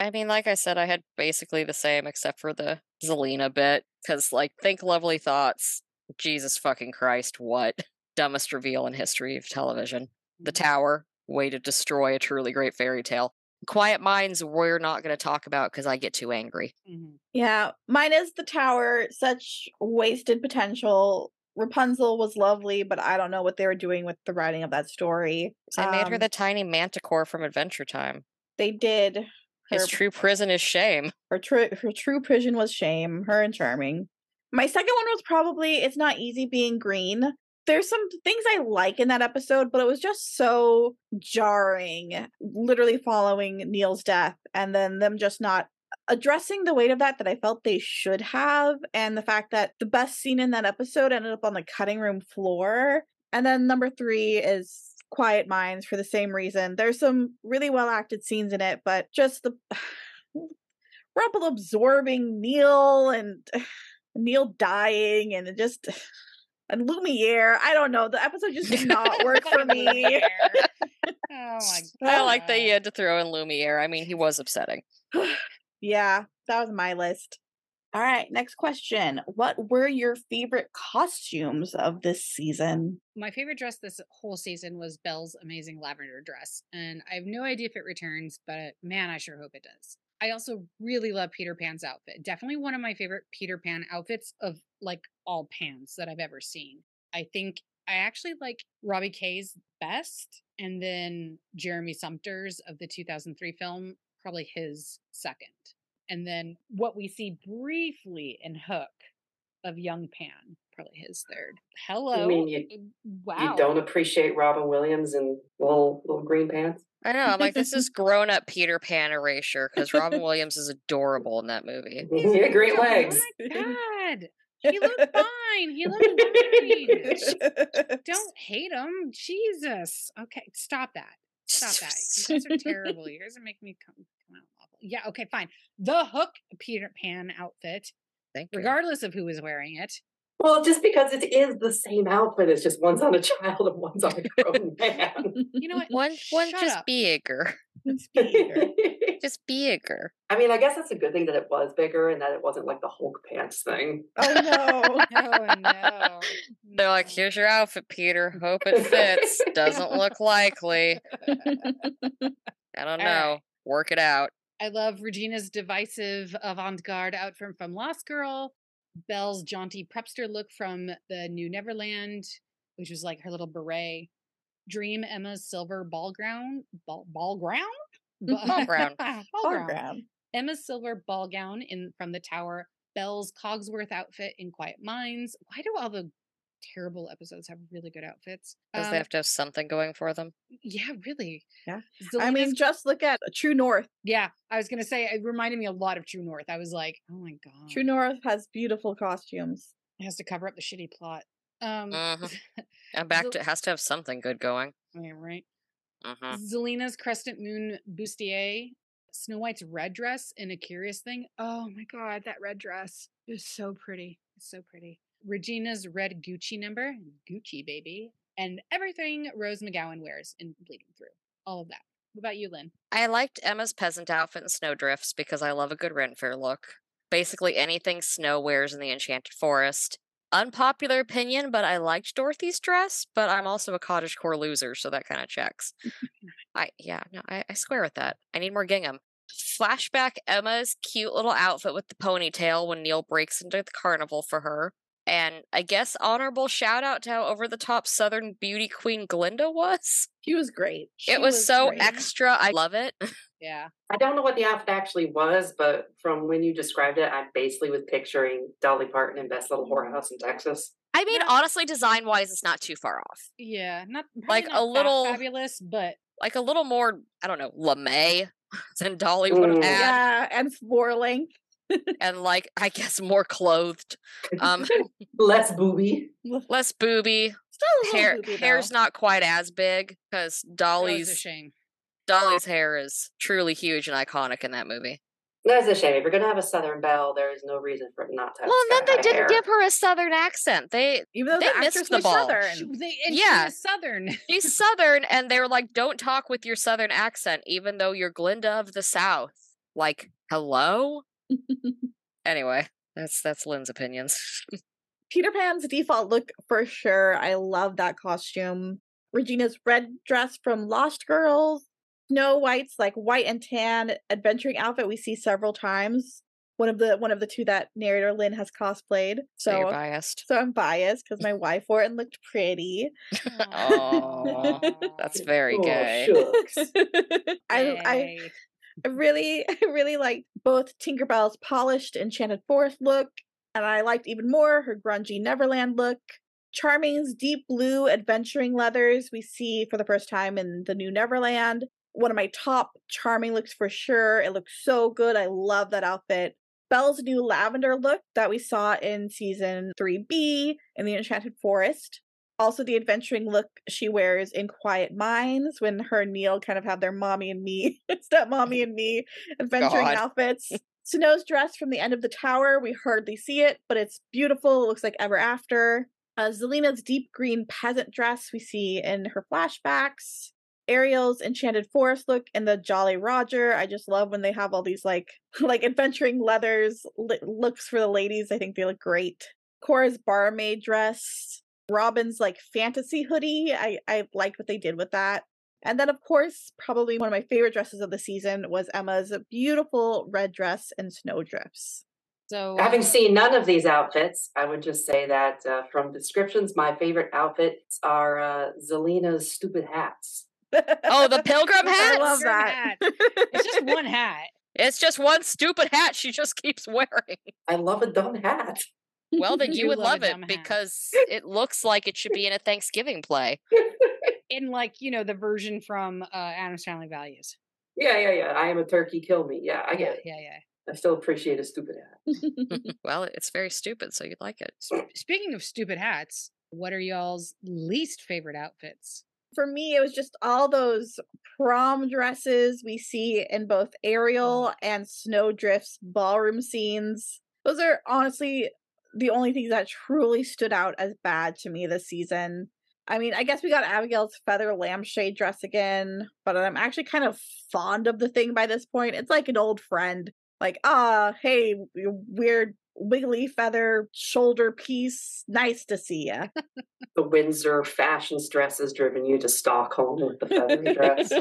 I mean, like I said, I had basically the same except for the Zelena bit. Because, like, think lovely thoughts. Jesus fucking Christ, what? Dumbest reveal in history of television. The Tower, way to destroy a truly great fairy tale. Quiet Minds, we're not going to talk about because I get too angry. Mhm. yeah. Mine is the tower, such wasted potential. Rapunzel was lovely, but I don't know what they were doing with the writing of that story. They made her Um, the tiny manticore from Adventure Time. They did. Her, His true prison is shame. her true her true prison was shame. Her and charming. My second one was probably it's not easy being green. There's some things I like in that episode, but it was just so jarring. Literally following Neal's death and then them just not addressing the weight of that that I felt they should have, and the fact that the best scene in that episode ended up on the cutting room floor. And then number three is Quiet Minds for the same reason. There's some really well acted scenes in it, but just the Rumple absorbing Neal and Neal dying and just and Lumiere. I don't know. The episode just did not work for me. Oh my god! I like that you had to throw in Lumiere. I mean, he was upsetting. yeah, that was my list. All right, next question. What were your favorite costumes of this season? My favorite dress this whole season was Belle's amazing lavender dress, and I have no idea if it returns, but man, I sure hope it does. I also really love Peter Pan's outfit. Definitely one of my favorite Peter Pan outfits of like all pans that I've ever seen. I think I actually like Robbie Kay's best, and then Jeremy Sumpter's of the 2003 film, probably his second. And then what we see briefly in Hook of Young Pan, probably his third. Hello. I mean you- eh, wow. You don't appreciate Robin Williams and little little green pants? I know. I'm like, this is grown up Peter Pan erasure because Robin Williams is adorable in that movie. yeah, great Oh legs. my god. He looked fine. He looked fine. Don't hate him. Jesus. Okay, stop that. Stop that. You guys are terrible. You guys are making me come, come out awful. Yeah, okay, fine. The Hook Peter Pan outfit, Thank you. regardless of who is wearing it. Well, just because it is the same outfit, it's just one's on a child and one's on a grown man. You know what? One, one, just up. bigger. Just bigger. I mean, I guess that's a good thing that it was bigger and that it wasn't like the Hulk pants thing. oh no. Oh no. They're like, here's your outfit, Peter. Hope it fits. Doesn't look likely. I don't All know. right. Work it out. I love Regina's divisive avant garde outfit from Lost Girl. Belle's jaunty prepster look from the New Neverland, which was like her little beret. Dream Emma's silver ball gown, ball, ball gown, Ball gown. ball Ball. Emma's silver ball gown in from the tower. Belle's Cogsworth outfit in Quiet Minds. Why do all the terrible episodes have really good outfits? Because Um, they have to have something going for them. yeah, really. Yeah. I mean, just look at True North. yeah, I was gonna say it reminded me a lot of True North. I was like, oh my god, True North has beautiful costumes. it has to cover up the shitty plot. Um, Mhm. And back Zel- to it has to have something good going. yeah, right. hmm Zelena's Crescent Moon bustier, Snow White's red dress, and a curious thing. Oh my god, that red dress is so pretty. It's so pretty. Regina's red Gucci number, Gucci baby, and everything Rose McGowan wears in Bleeding Through. All of that. What about you, Lynn? I liked Emma's peasant outfit and snowdrifts because I love a good rent fair look. Basically anything Snow wears in the Enchanted Forest. Unpopular opinion, but I liked Dorothy's dress, but I'm also a cottagecore loser, so that kind of checks. I yeah, no, I, I swear with that. I need more gingham. Flashback Emma's cute little outfit with the ponytail when Neal breaks into the carnival for her. And I guess honorable shout out to how over the top Southern beauty queen Glinda was. She was great. She it was, so great. extra. I love it. Yeah. I don't know what the outfit actually was, but from when you described it, I basically was picturing Dolly Parton in Best Little Whorehouse in Texas. I mean, Yeah. honestly, design wise, it's not too far off. Yeah. Not Like, a not that little- fabulous, but Like a little more, I don't know, LeMay than Dolly would have Mm. had. Yeah, and floor length. And like, I guess more clothed. Um, Less booby. less booby. Still a Hair, booby, hair's not quite as big because that was a Dolly's shame. Dolly's hair is truly huge and iconic in that movie. That's a shame. If you're gonna have a Southern Belle, there is no reason for it not to. Well, and then they didn't hair. give her a southern accent. They Even though they the missed the ball. Southern. She- they- and Yeah. she was Southern. she's southern and they were like, "Don't talk with your southern accent, even though you're Glinda of the South." Like, hello. Anyway, that's that's Lynn's opinions. Peter Pan's default look for sure. I love that costume. Regina's red dress from Lost Girls. Snow White's like white and tan adventuring outfit we see several times. One of the one of the two that narrator Lynn has cosplayed. So you're So biased. so I'm biased because my wife wore it and looked pretty. Aw, that's very Oh, gay. shucks. I, I Yay. I really, I really liked both Tinkerbell's polished Enchanted Forest look, and I liked even more her grungy Neverland look. Charming's deep blue adventuring leathers we see for the first time in the new Neverland. One of my top charming looks for sure. It looks so good. I love that outfit. Belle's new lavender look that we saw in season 3B in the Enchanted Forest. Also, the adventuring look she wears in Quiet Minds when her and Neal kind of have their mommy and me, step mommy and me adventuring God. outfits. Snow's dress from the end of the tower, we hardly see it, but it's beautiful. It looks like Ever After. Uh, Zelena's deep green peasant dress we see in her flashbacks. Ariel's enchanted forest look and the Jolly Roger. I just love when they have all these like like adventuring leathers li- looks for the ladies. I think they look great. Cora's barmaid dress, Robin's like fantasy hoodie. I I liked what they did with that. And then of course, probably one of my favorite dresses of the season was Emma's beautiful red dress and snowdrifts. So Having seen none of these outfits, I would just say that uh, from descriptions, my favorite outfits are uh, Zelena's stupid hats. Oh, the pilgrim hat! I love that. it's just one hat. It's just one stupid hat she just keeps wearing. I love a dumb hat. Well, then you do would love love it dumb hat. because it looks like it should be in a Thanksgiving play. In like, you know, the version from uh Addams Family Values. yeah, yeah, yeah. I am a turkey. Kill me. Yeah, I yeah, get it. yeah, yeah. I still appreciate a stupid hat. Well, it's very stupid, so you'd like it. Speaking of stupid hats, what are y'all's least favorite outfits? For me, it was just all those prom dresses we see in both Ariel and Snowdrift's ballroom scenes. Those are honestly the only things that truly stood out as bad to me this season. I mean, I guess we got Abigail's feather lampshade dress again, but I'm actually kind of fond of the thing by this point. It's like an old friend. Like, ah, hey, you weird wiggly feather shoulder piece. Nice to see you. The Windsor fashion stress has driven you to Stockholm with the feather dress.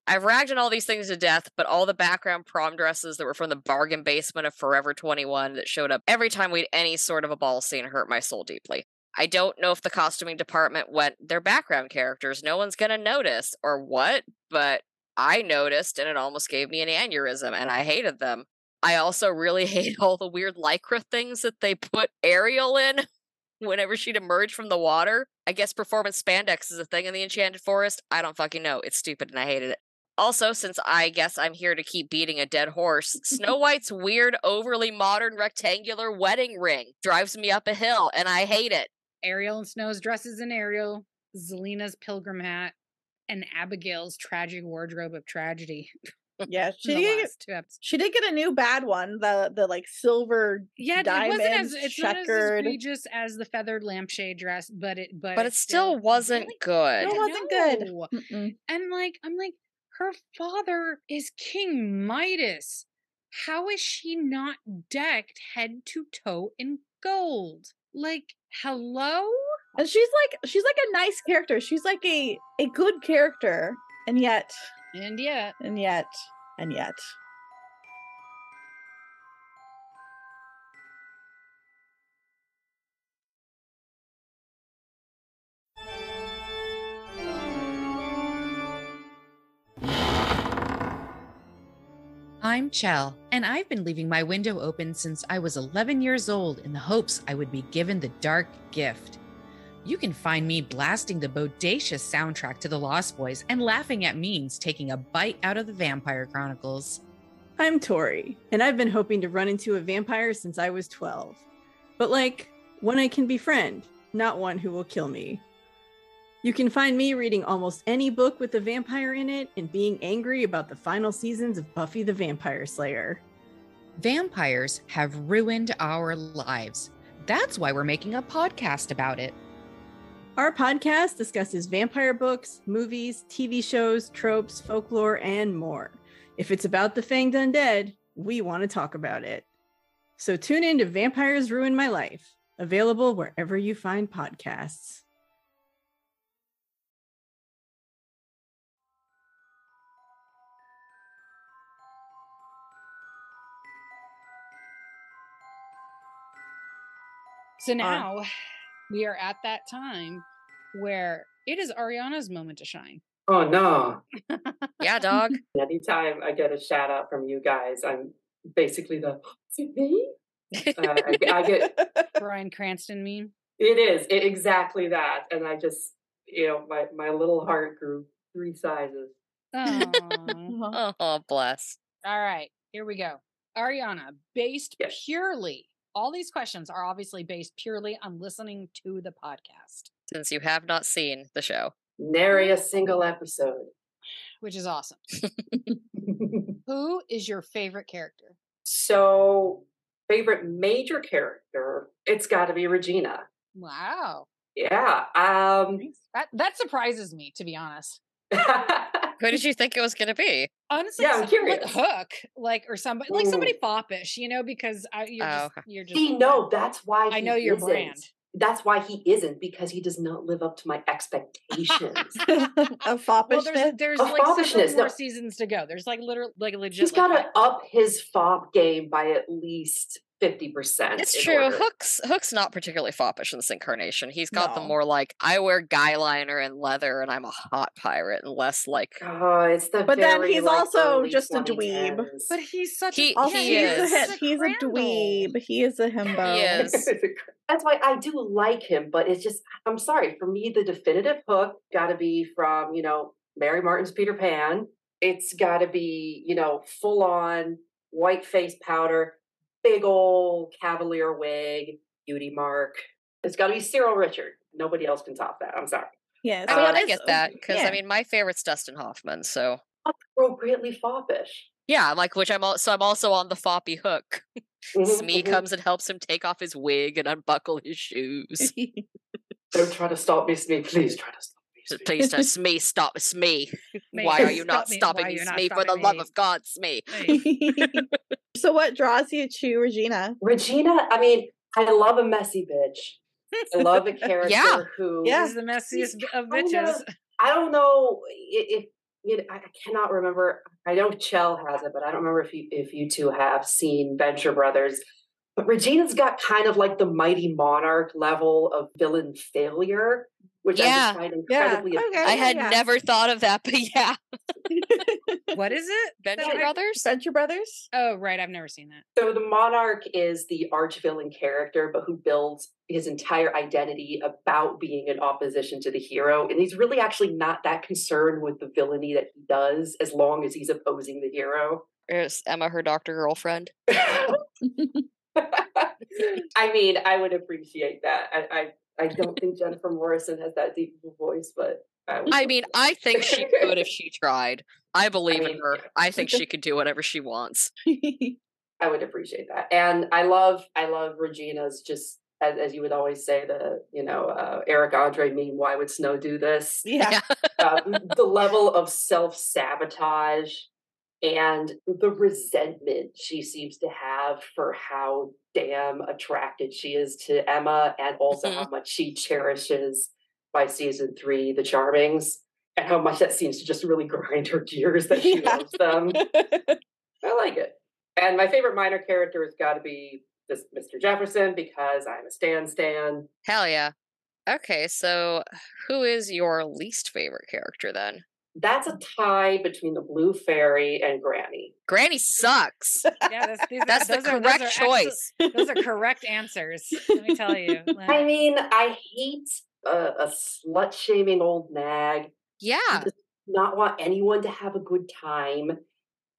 I've ragged on all these things to death, but all the background prom dresses that were from the bargain basement of Forever 21 that showed up every time we had any sort of a ball scene hurt my soul deeply. I don't know if the costuming department went, they're background characters, no one's gonna notice, or what, but I noticed and it almost gave me an aneurysm and I hated them. I also really hate all the weird lycra things that they put Ariel in whenever she'd emerge from the water. I guess performance spandex is a thing in the Enchanted Forest. I don't fucking know. It's stupid and I hated it. Also, since I guess I'm here to keep beating a dead horse, Snow White's weird, overly modern rectangular wedding ring drives me up a hill and I hate it. Ariel and Snow's dresses in Ariel, Zelena's pilgrim hat, and Abigail's tragic wardrobe of tragedy. Yeah, she did. two. She did get a new bad one. The the like silver. Yeah, it wasn't as it's not as checkered. egregious as the feathered lampshade dress, but it but, But it still wasn't really good. It wasn't good. Mm-mm. And like, I'm like, her father is King Midas. How is she not decked head to toe in gold? Like, hello? And she's like she's like a nice character. She's like a a good character, and yet And yet, and yet and yet. I'm Chell, and I've been leaving my window open since I was 11 years old in the hopes I would be given the dark gift. You can find me blasting the bodacious soundtrack to The Lost Boys and laughing at memes taking a bite out of the Vampire Chronicles. I'm Tori, and I've been hoping to run into a vampire since I was 12. But like, one I can befriend, not one who will kill me. You can find me reading almost any book with a vampire in it and being angry about the final seasons of Buffy the Vampire Slayer. Vampires have ruined our lives. That's why we're making a podcast about it. Our podcast discusses vampire books, movies, TV shows, tropes, folklore, and more. If it's about the Fanged Undead, we want to talk about it. So tune in to Vampires Ruin My Life, available wherever you find podcasts. so now we are at that time where it is Ariana's moment to shine. Oh no. Yeah, dog. Anytime I get a shout out from you guys, I'm basically the is me? Uh, I, I get Bryan Cranston meme. it is it, exactly that, and I just you know my my little heart grew three sizes. Oh, bless. All right, here we go. Ariana, based Yes. purely, all these questions are obviously based purely on listening to the podcast, Since you have not seen the show. Nary a single episode. which is awesome. Who is your favorite character? so favorite major character, it's got to be Regina. Wow. Yeah. Um. That that surprises me, to be honest. Who did you think it was going to be? Honestly, Yeah, I'm some- like curious. Hook, like or somebody, like somebody foppish, you know, because I, you're Oh, just, okay. you're just. See, no, that's why I he know your isn't. brand. That's why he isn't because he does not live up to my expectations. of foppishness. Well, there's there's Of like several foppishness, more no. seasons to go. There's like literally like legit. He's like, got to up his fob game by at least fifty percent. It's true. Hook's Hook's not particularly foppish in this incarnation. He's got the more like I wear guy liner and leather and I'm a hot pirate and less like Oh, it's the. But then he's like, also early just a dweeb. But he's such He- a also, he he's a is. hit. He's a crandall. dweeb. He is a himbo. He is. That's why I do like him, but it's just I'm sorry. For me, the definitive hook got to be from you know Mary Martin's Peter Pan. It's got to be you know full on white face powder, big old Cavalier wig, beauty mark. It's got to be Cyril Ritchard. Nobody else can top that. I'm sorry. Yeah. I mean, what I get that because yeah. I mean my favorite's Dustin Hoffman. So Appropriately foppish. yeah, like which I'm also I'm also on the foppy hook. Mhm, Smee mhm. comes and helps him take off his wig and unbuckle his shoes. Don't try to stop me, Smee. Please try to stop me. Please, don't, Smee, stop, Smee. May Why are you not stop stopping me, you not Smee? For the stopping love of God, Smee. so what draws you to Regina? Regina, I mean, I love a messy bitch. I love a character who Yeah. This is the messiest of bitches. I don't know i- if you know, I I cannot remember. I know Chell has it, but I don't remember if you if you two have seen Venture Brothers. But Regina's got kind of like the mighty monarch level of villain failure, which I Yeah. just find Yeah, okay. I had yeah. never thought of that, but yeah. What is it? Venture I- Brothers? Venture Brothers? Oh, right. I've never seen that. So the monarch is the arch villain character, but who builds his entire identity about being in opposition to the hero, and he's really actually not that concerned with the villainy that he does, as long as he's opposing the hero. Is Emma her doctor girlfriend? I mean, I would appreciate that. I, I, I don't think Jennifer Morrison has that deep of a voice, but I, I mean, I think she could if she tried. I believe in mean, her. yeah. I think she could do whatever she wants. I would appreciate that. And I love, I love Regina's just as, as you would always say, the you know uh, Eric Andre meme. Why would Snow do this? yeah. uh, the level of self sabotage and the resentment she seems to have for how damn attracted she is to Emma and also mm-hmm. how much she cherishes by season three the Charmings and how much that seems to just really grind her gears that she Yeah. loves them. I like it. And my favorite minor character has got to be this Mr. Jefferson because I'm a Stan Stan. Hell yeah. Okay, so who is your least favorite character then? That's a tie between the Blue Fairy and Granny. Granny sucks. Yeah, that's, these, That's the those are- those correct are choice. excellent- those are correct answers. Let me tell you. I mean, I hate a, a slut shaming old nag Yeah. who does not want anyone to have a good time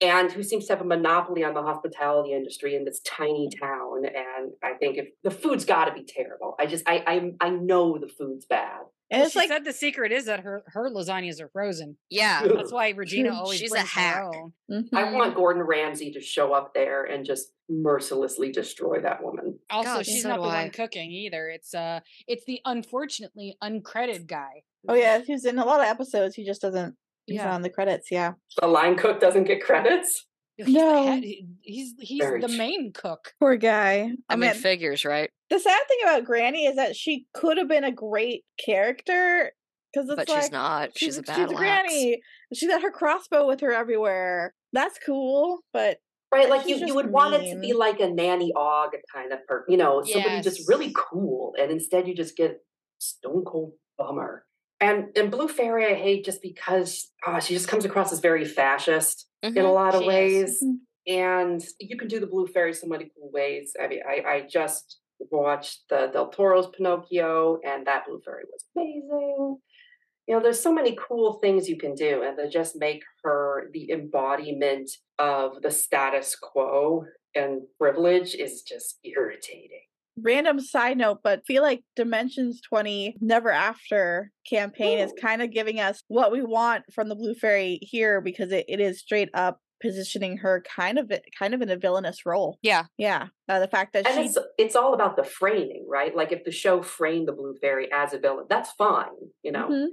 and who seems to have a monopoly on the hospitality industry in this tiny town. And I think if the food's got to be terrible, I just I I I know the food's bad. And Well, it's she like said the secret is that her her lasagnas are frozen. Yeah. That's why Regina always She's a brings her hack. own. I want Gordon Ramsay to show up there and just mercilessly destroy that woman. Also, God, she's so not do the I. one cooking either. It's uh, it's the unfortunately uncredited guy. Oh yeah, he's in a lot of episodes. He just doesn't. He's Yeah. on the credits. Yeah. The line cook doesn't get credits. He's the No. head- he- he's he's Very the main cook. Poor guy. I mean, mean, figures, right? the sad thing about Granny is that she could have been a great character because it's But like she's not. She's, a she's battle axe. granny. She's got her crossbow with her everywhere. That's cool, but Right, like you, you just would want it to be like a nanny Ogg kind of person, you know, somebody just really cool, and instead you just get stone cold bummer. And and Blue Fairy, I hate just because uh, she just comes across as very fascist in a Mhm, lot of she ways, Mhm. and you can do the Blue Fairy so many cool ways. I mean, I I just watched the Del Toro's Pinocchio, and that Blue Fairy was amazing. You know, there's so many cool things you can do, and to just make her the embodiment of the status quo and privilege is just irritating. Random side note, but feel like Dimensions 20 Never After campaign is kind of giving us what we want from the Blue Fairy here because it, it is straight up positioning her kind of kind of in a villainous role. Yeah. Yeah. Uh, the fact that And she it's it's all about the framing, right? Like if the show framed the Blue Fairy as a villain, that's fine, you know. Mhm.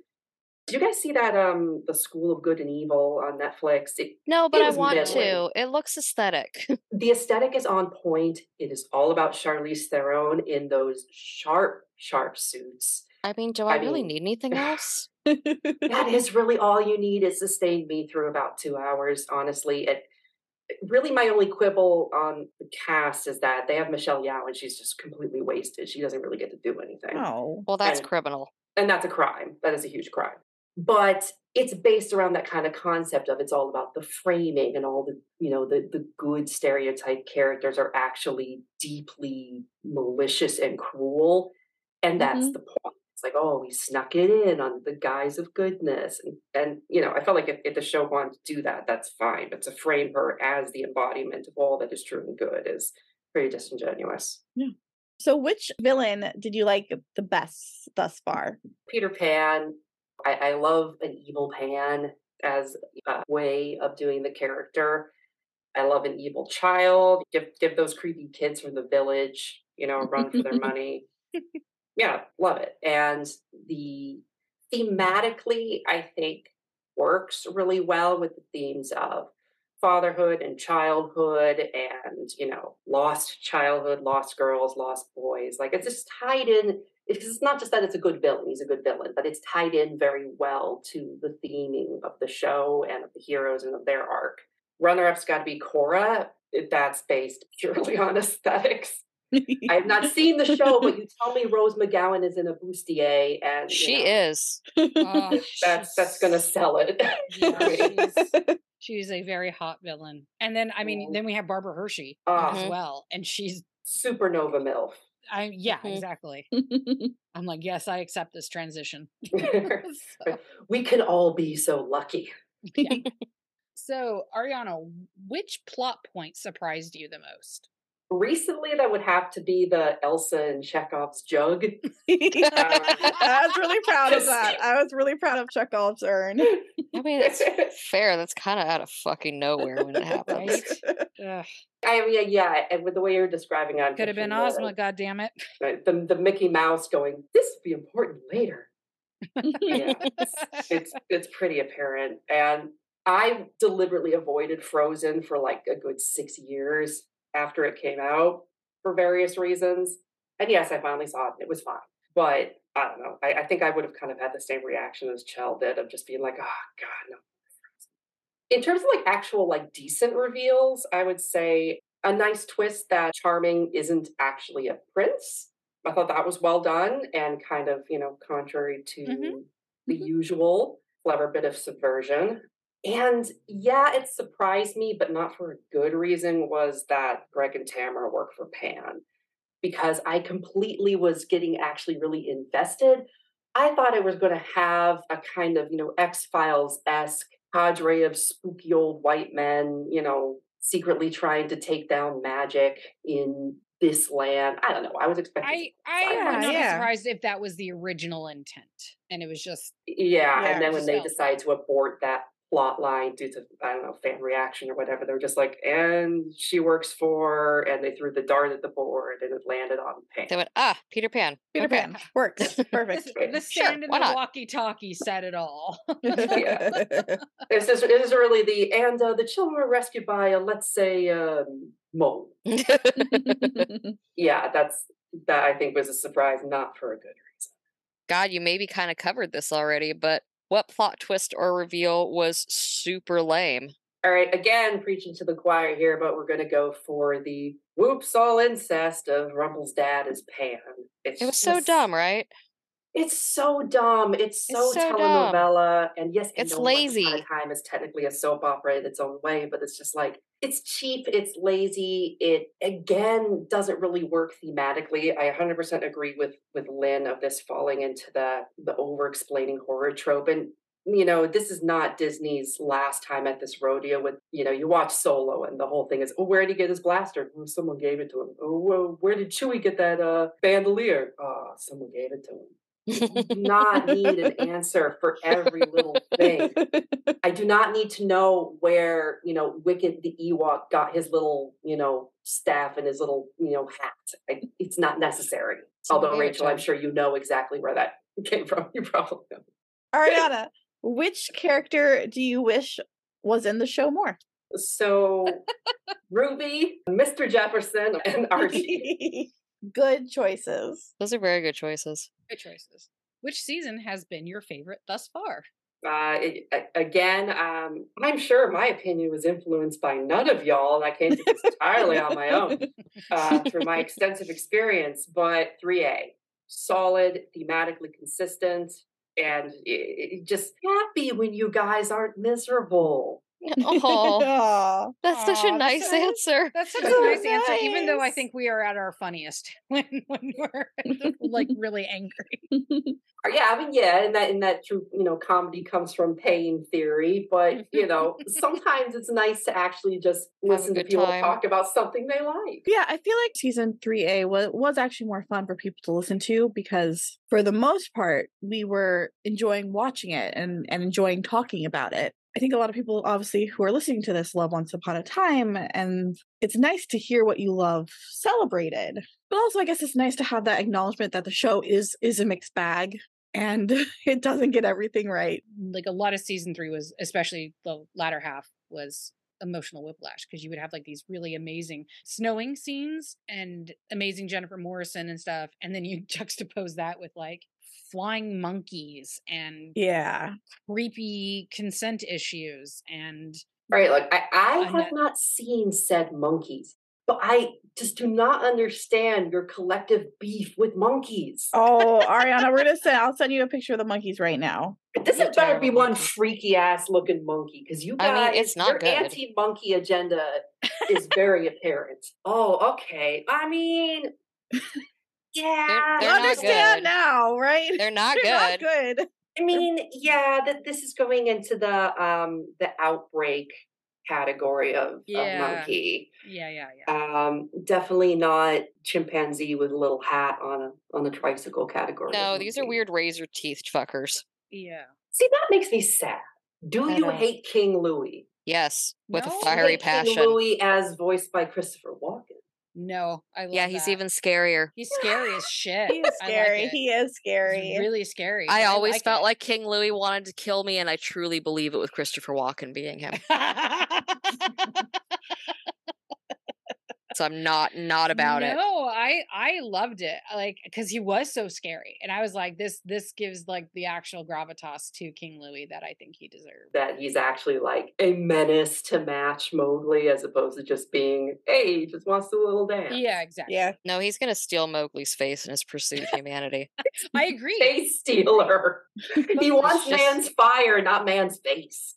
Do you guys see that um the School of Good and Evil on Netflix? It, No, but It I want middling. to. It looks aesthetic. the aesthetic is on point. It is all about Charlize Theron in those sharp, sharp suits. I mean, do I, I really mean- need anything else? That is really all you need. It sustained me through about two hours, honestly. It really my only quibble on the cast is that they have Michelle Yeoh and she's just completely wasted. She doesn't really get to do anything. oh. Well, that's And- criminal. and that's a crime. That is a huge crime. But it's based around that kind of concept of it's all about the framing and all the you know the the good stereotype characters are actually deeply malicious and cruel, and that's Mhm. the point. It's like oh we snuck it in on the guise of goodness, and and you know I felt like if, if the show wanted to do that, that's fine. But to frame her as the embodiment of all that is true and good is very disingenuous. Yeah. So which villain did you like the best thus far? Peter Pan. I, I love an evil Pan as a way of doing the character. I love an evil child. Give give those creepy kids from the village, you know, run for their money. Yeah, love it. And the thematically, I think works really well with the themes of fatherhood and childhood and you know lost childhood lost girls lost boys like it's just tied in it's not just that it's a good villain he's a good villain but it's tied in very well to the theming of the show and of the heroes and of their arc runner-up's got to be Cora. that's based purely on aesthetics I have not seen the show, but you tell me Rose McGowan is in a bustier, and she know, is. Oh, That's that's gonna sell it. Yeah, she's, she's a very hot villain. And then I mean, Mhm. then we have Barbara Hershey Ah, as Mhm. well. And she's Supernova MILF. I yeah, Mhm. exactly. I'm like, yes, I accept this transition. So- we can all be so lucky. Yeah. So, Ariana, which plot point surprised you the most? Recently, that would have to be the Elsa and Chekhov's jug. Um, I was really proud of that. I was really proud of Chekhov's urn. I mean, it's fair. That's kind of out of fucking nowhere when it happens. Ugh, I mean, yeah, yeah, and with the way you're describing it, could have been picturing Ozma, God damn it. The, the, the Mickey Mouse going, this will be important later. Yeah, it's, it's it's pretty apparent. And I deliberately avoided Frozen for like a good six years after it came out for various reasons. And yes, I finally saw it it was fine. But I don't know. I, I think I would have kind of had the same reaction as Chell did of just being like, oh God, no. In terms of like actual like decent reveals, I would say a nice twist that Charming isn't actually a prince. I thought that was well done and kind of, you know, contrary to Mhm. the Mhm. usual clever bit of subversion. And yeah, it surprised me, but not for a good reason, was that Greg and Tamara work for Pan. Because I completely was getting actually really invested. I thought it was going to have a kind of, you know, X Files esque cadre of spooky old white men, you know, secretly trying to take down magic in this land. I don't know. I was expecting I I Yeah, would not be yeah. surprised if that was the original intent, and it was just Yeah, Yeah, and then when just they felt- decide to abort that plot line due to I don't know fan reaction or whatever, they're just like, and she works for, and they threw the dart at the board, and it landed on Pan. They went, ah, Peter Pan. Peter Okay. Pan works perfect. the Right. Sure, stand in the walkie-talkie said it all. This is this is really the and uh, the children were rescued by uh, let's say um, mole. Yeah, that's that I think was a surprise, not for a good reason. God, you maybe kind of covered this already, but what plot twist or reveal was super lame? All right, again, preaching to the choir here, but we're going to go for the whoops all incest of Rumple's dad is Pan. It's It was so dumb, right? It's so dumb. It's so, so dumb. telenovela, and yes, It's Upon lazy. Time is technically a soap opera in its own way, but it's just like it's cheap. It's lazy. It again doesn't really work thematically. I 100% agree with with Lynn of this falling into the the over explaining horror trope, and you know this is not Disney's last time at this rodeo. With you know you watch Solo, and the whole thing is, oh, where did he get his blaster? Oh, someone gave it to him. Oh, where did Chewie get that uh, bandolier? Oh, someone gave it to him. You do not need an answer for every little thing. I do not need to know where, you know, Wicket the Ewok got his little, you know, staff and his little, you know, hat. I, it's not necessary. Someone Although, gave Rachel, I'm sure you know exactly where that came from. You probably know. Ariana, which character do you wish was in the show more? So, Ruby, Mr. Jefferson, and Archie. Good choices. Those are very good choices. Good choices. Which season has been your favorite thus far? Uh, it, again, um, I'm sure my opinion was influenced by none of y'all, and I came to this entirely on my own. uh, through my extensive experience, but 3A, solid, thematically consistent, and i- i- just happy when you guys aren't miserable. Oh, Aw. that's such a nice so- answer. That's such a So nice answer, even though I think we are at our funniest when when we're like really angry. Uh, Yeah, I mean, yeah, and that and that true, you know, comedy comes from pain theory, but you know, sometimes it's nice to actually just listen to people time. talk about something they like. Yeah, I feel like season 3A was, was actually more fun for people to listen to because, for the most part, we were enjoying watching it and, and enjoying talking about it. I think a lot of people, obviously, who are listening to this love Once Upon a Time, and it's nice to hear what you love celebrated. But also, I guess it's nice to have that acknowledgement that the show is is a mixed bag. and it doesn't get everything right. like a lot of season three was especially the latter half was emotional whiplash because you would have like these really amazing snowing scenes and amazing Jennifer Morrison and stuff and then you juxtapose that with like flying monkeys and Yeah. creepy consent issues and Right, like I, I I have not seen said monkeys, but I just do not understand your collective beef with monkeys. Oh, Ariana, we're gonna send. I'll send you a picture of the monkeys right now. this is better be one freaky ass looking monkey because you I guys, mean, it's not your good. anti monkey agenda is very apparent. Oh, okay. I mean, yeah. they're I not understand now, right? They're not They're not good. good. I mean, yeah, that this is going into the um the outbreak category of, Yeah. of monkey. yeah yeah yeah Um, definitely not chimpanzee with a little hat on a on the tricycle category. No, these are weird razor teeth fuckers. yeah See, that makes me sad. Do I you know. hate King Louie? Yes, with No. a You You fiery hate passion. King Louie as voiced by Christopher Walken. No I love Yeah, he's that. even scarier. he's scary as shit He is I like scary. he is He's scary. really scary I always like felt it. like King Louie wanted to kill me, and I truly believe it with Christopher Walken being him. So I'm not not about it. No, I I loved it. Uh, like because he was so scary, and I was like, this this gives like the actual gravitas to King Louie that I think he deserved. That he's actually like a menace to match Mowgli as opposed to just being, hey, he just wants a little dance. Yeah, exactly. yeah. No, he's gonna steal Mowgli's face in his pursuit of humanity. I agree. Face stealer. he wants just- man's fire, not man's face.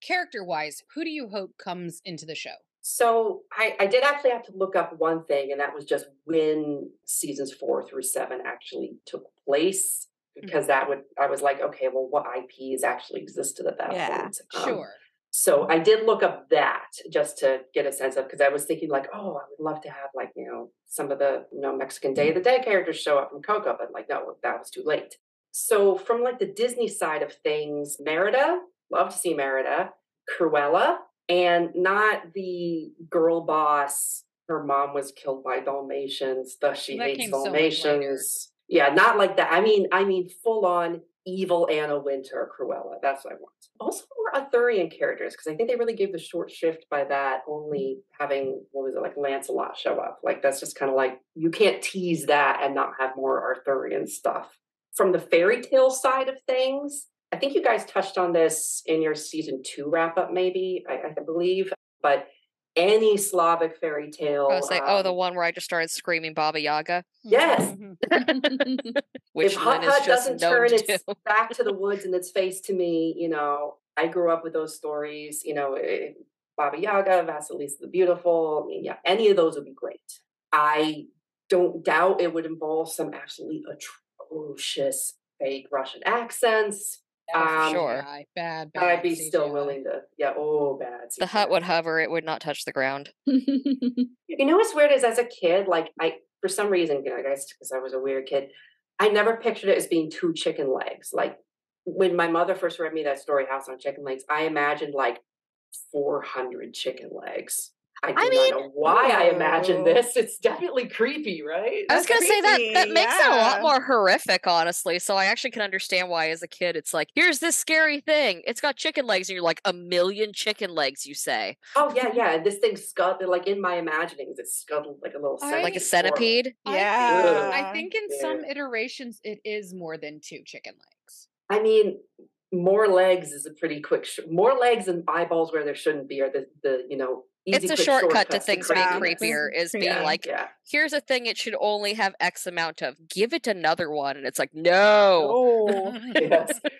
Character wise, who do you hope comes into the show? So I, I did actually have to look up one thing, and that was just when seasons four through seven actually took place. Because that would, I was like, okay, well, what IPs actually existed at that Yeah, point? Um, Sure. So I did look up that just to get a sense of because I was thinking like, oh, I would love to have like you know some of the you know Mexican Day of the Dead characters show up from Coco, but like no, that was too late. So from like the Disney side of things, Merida, love to see Merida, Cruella, and not the girl boss. Her mom was killed by Dalmatians. Thus she that hates came so. Dalmatians. yeah, not like that. I mean, I mean full on evil Anna Wintour, Cruella. That's what I want. Also more Arthurian characters, because I think they really gave the short shift by that only having what was it like Lancelot show up. Like that's just kind of like you can't tease that and not have more Arthurian stuff. From the fairy tale side of things, I think you guys touched on this in your season two wrap up, maybe I, I believe, but any Slavic fairy tale. I was like, oh, the um, one where I just started screaming Baba Yaga, Yes. which if Hut Hut doesn't turn its back to the woods and its face to me, you know, I grew up with those stories, you know, eh, Baba Yaga, Vasilisa the Beautiful. I mean, yeah, any of those would be great. I don't doubt it would involve some absolutely atrocious fake Russian accents. Um, Sure. Bad, bad. but I'd be still willing to, yeah, oh, bad. The hut would hover; it would not touch the ground. You know what's weird is as a kid, like I for some reason, you know, I guess because I was a weird kid, I never pictured it as being two chicken legs. Like when my mother first read me that story, House on Chicken Legs, I imagined like four hundred chicken legs. I do I not mean, know why I imagined Ooh. this. It's definitely creepy, right? I was gonna say that that creepy, makes it a lot more horrific, honestly. So I actually can understand why, as a kid, it's like, here's this scary thing. It's got chicken legs, and you're like, a million chicken legs, you say, oh yeah, yeah. And this thing scuttled like in my imaginings, it scuttled like a little I- like a centipede. centipede. I think- yeah. I think in some iterations it is more than two chicken legs. I mean, more legs is a pretty quick. Sh- more legs and eyeballs where there shouldn't be are the the you know. Easy, It's a quick shortcut to things being creepier. Is being Yeah. like, yeah. here's a thing it should only have X amount of. Give it another one, and it's like, no. Oh, yes.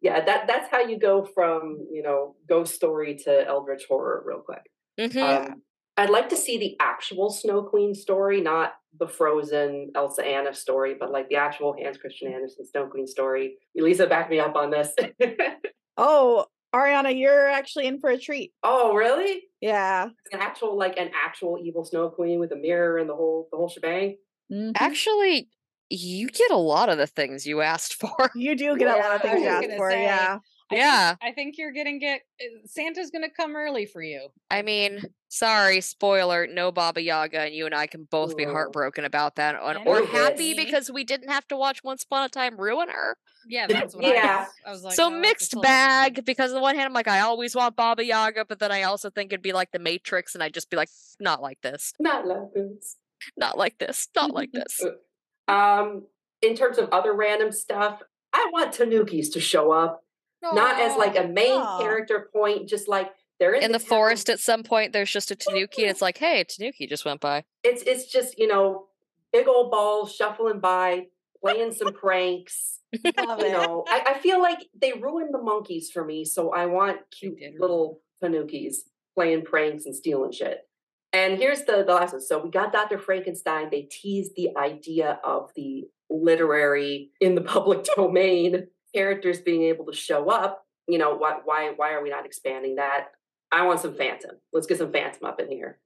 Yeah, that that's how you go from, you know, ghost story to eldritch horror real quick. Mhm. Um, I'd like to see the actual Snow Queen story, not the frozen Elsa Anna story, but like the actual Hans Christian Andersen Snow Queen story. Elisa, back me up on this. oh, Ariana, you're actually in for a treat. oh, really? Yeah. An actual like an actual evil Snow Queen with a mirror and the whole the whole shebang. Mhm. Actually, you get a lot of the things you asked for. You do get a lot of things you was for, say, yeah. I Yeah. think, I think you're gonna get uh, Santa's gonna come early for you. I mean, Sorry, spoiler, no Baba Yaga, and you and I can both be heartbroken about that, and- And or happy because we didn't have to watch Once Upon a Time ruin her. Yeah, that's what I Yeah. was. I was like, so oh, mixed still- bag because on the one hand I'm like I always want Baba Yaga, but then I also think it'd be like the Matrix, and I'd just be like, not like this, Not love boots. not like this, not like this. Um, in terms of other random stuff, I want Tanukis to show up, not as like a main Aw. character point, just like they're in, In the town. forest at some point, there's just a Tanuki, and it's like, hey, Tanuki just went by. It's it's just you know big old balls shuffling by, playing some pranks. You know, I, I feel like they ruined the monkeys for me, so I want cute little Tanukis playing pranks and stealing shit. And here's the, the last one. So we got Dr. Frankenstein. They teased the idea of the literary in the public domain characters being able to show up. You know, why why why are we not expanding that? I want some Phantom. Let's get some Phantom up in here.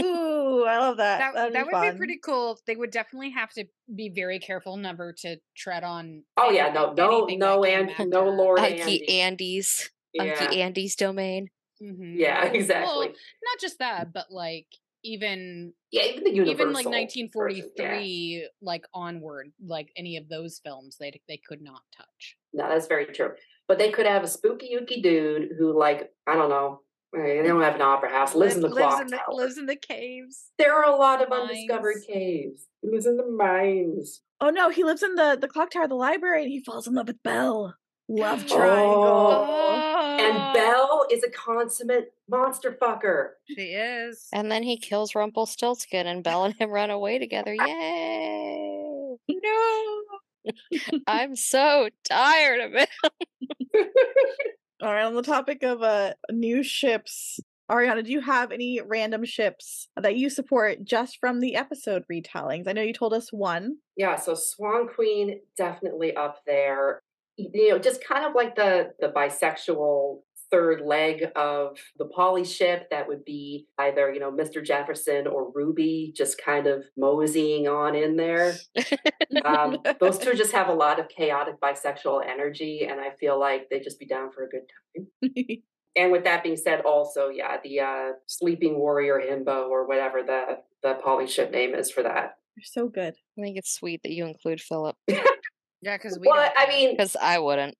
Ooh, I love that. That, That'd that be would fun. be pretty cool. They would definitely have to be very careful never to tread on. Oh yeah, no, no, no, that and no after. Lord Unky Andy. Andes, Yeah, Unky Andes domain. Mhm. yeah, Well, exactly. not just that, but like even yeah, even the universal. even like version, yeah. 1943, like onward, like any of those films, they they could not touch. No, that's very true. But they could have a spooky yuki dude who, like, I don't know, eh, they don't have an opera house, lives in the lives clock in the, tower. lives in the caves. there are a lot of undiscovered caves. He lives in the mines. Oh no, he lives in the the clock tower of the library and he falls in love with Belle. Love Oh. triangle. And Belle is a consummate monster fucker. she is. And then he kills Rumpelstiltskin, and Belle and him run away together. Yay! No. I'm so tired of it. All right, on the topic of uh new ships, Ariana, do you have any random ships that you support just from the episode retellings? I know you told us one. Yeah, so Swan Queen definitely up there. You know, just kind of like the the bisexual third leg of the poly ship that would be either, you know, Mr. Jefferson or Ruby just kind of moseying on in there. Um, those two just have a lot of chaotic bisexual energy, and I feel like they'd just be down for a good time. And with that being said, also, yeah, the uh, Sleeping Warrior Himbo or whatever the the poly ship name is for that. They're so good. I think it's sweet that you include Philip, Yeah, because we. Well, I mean, because I wouldn't.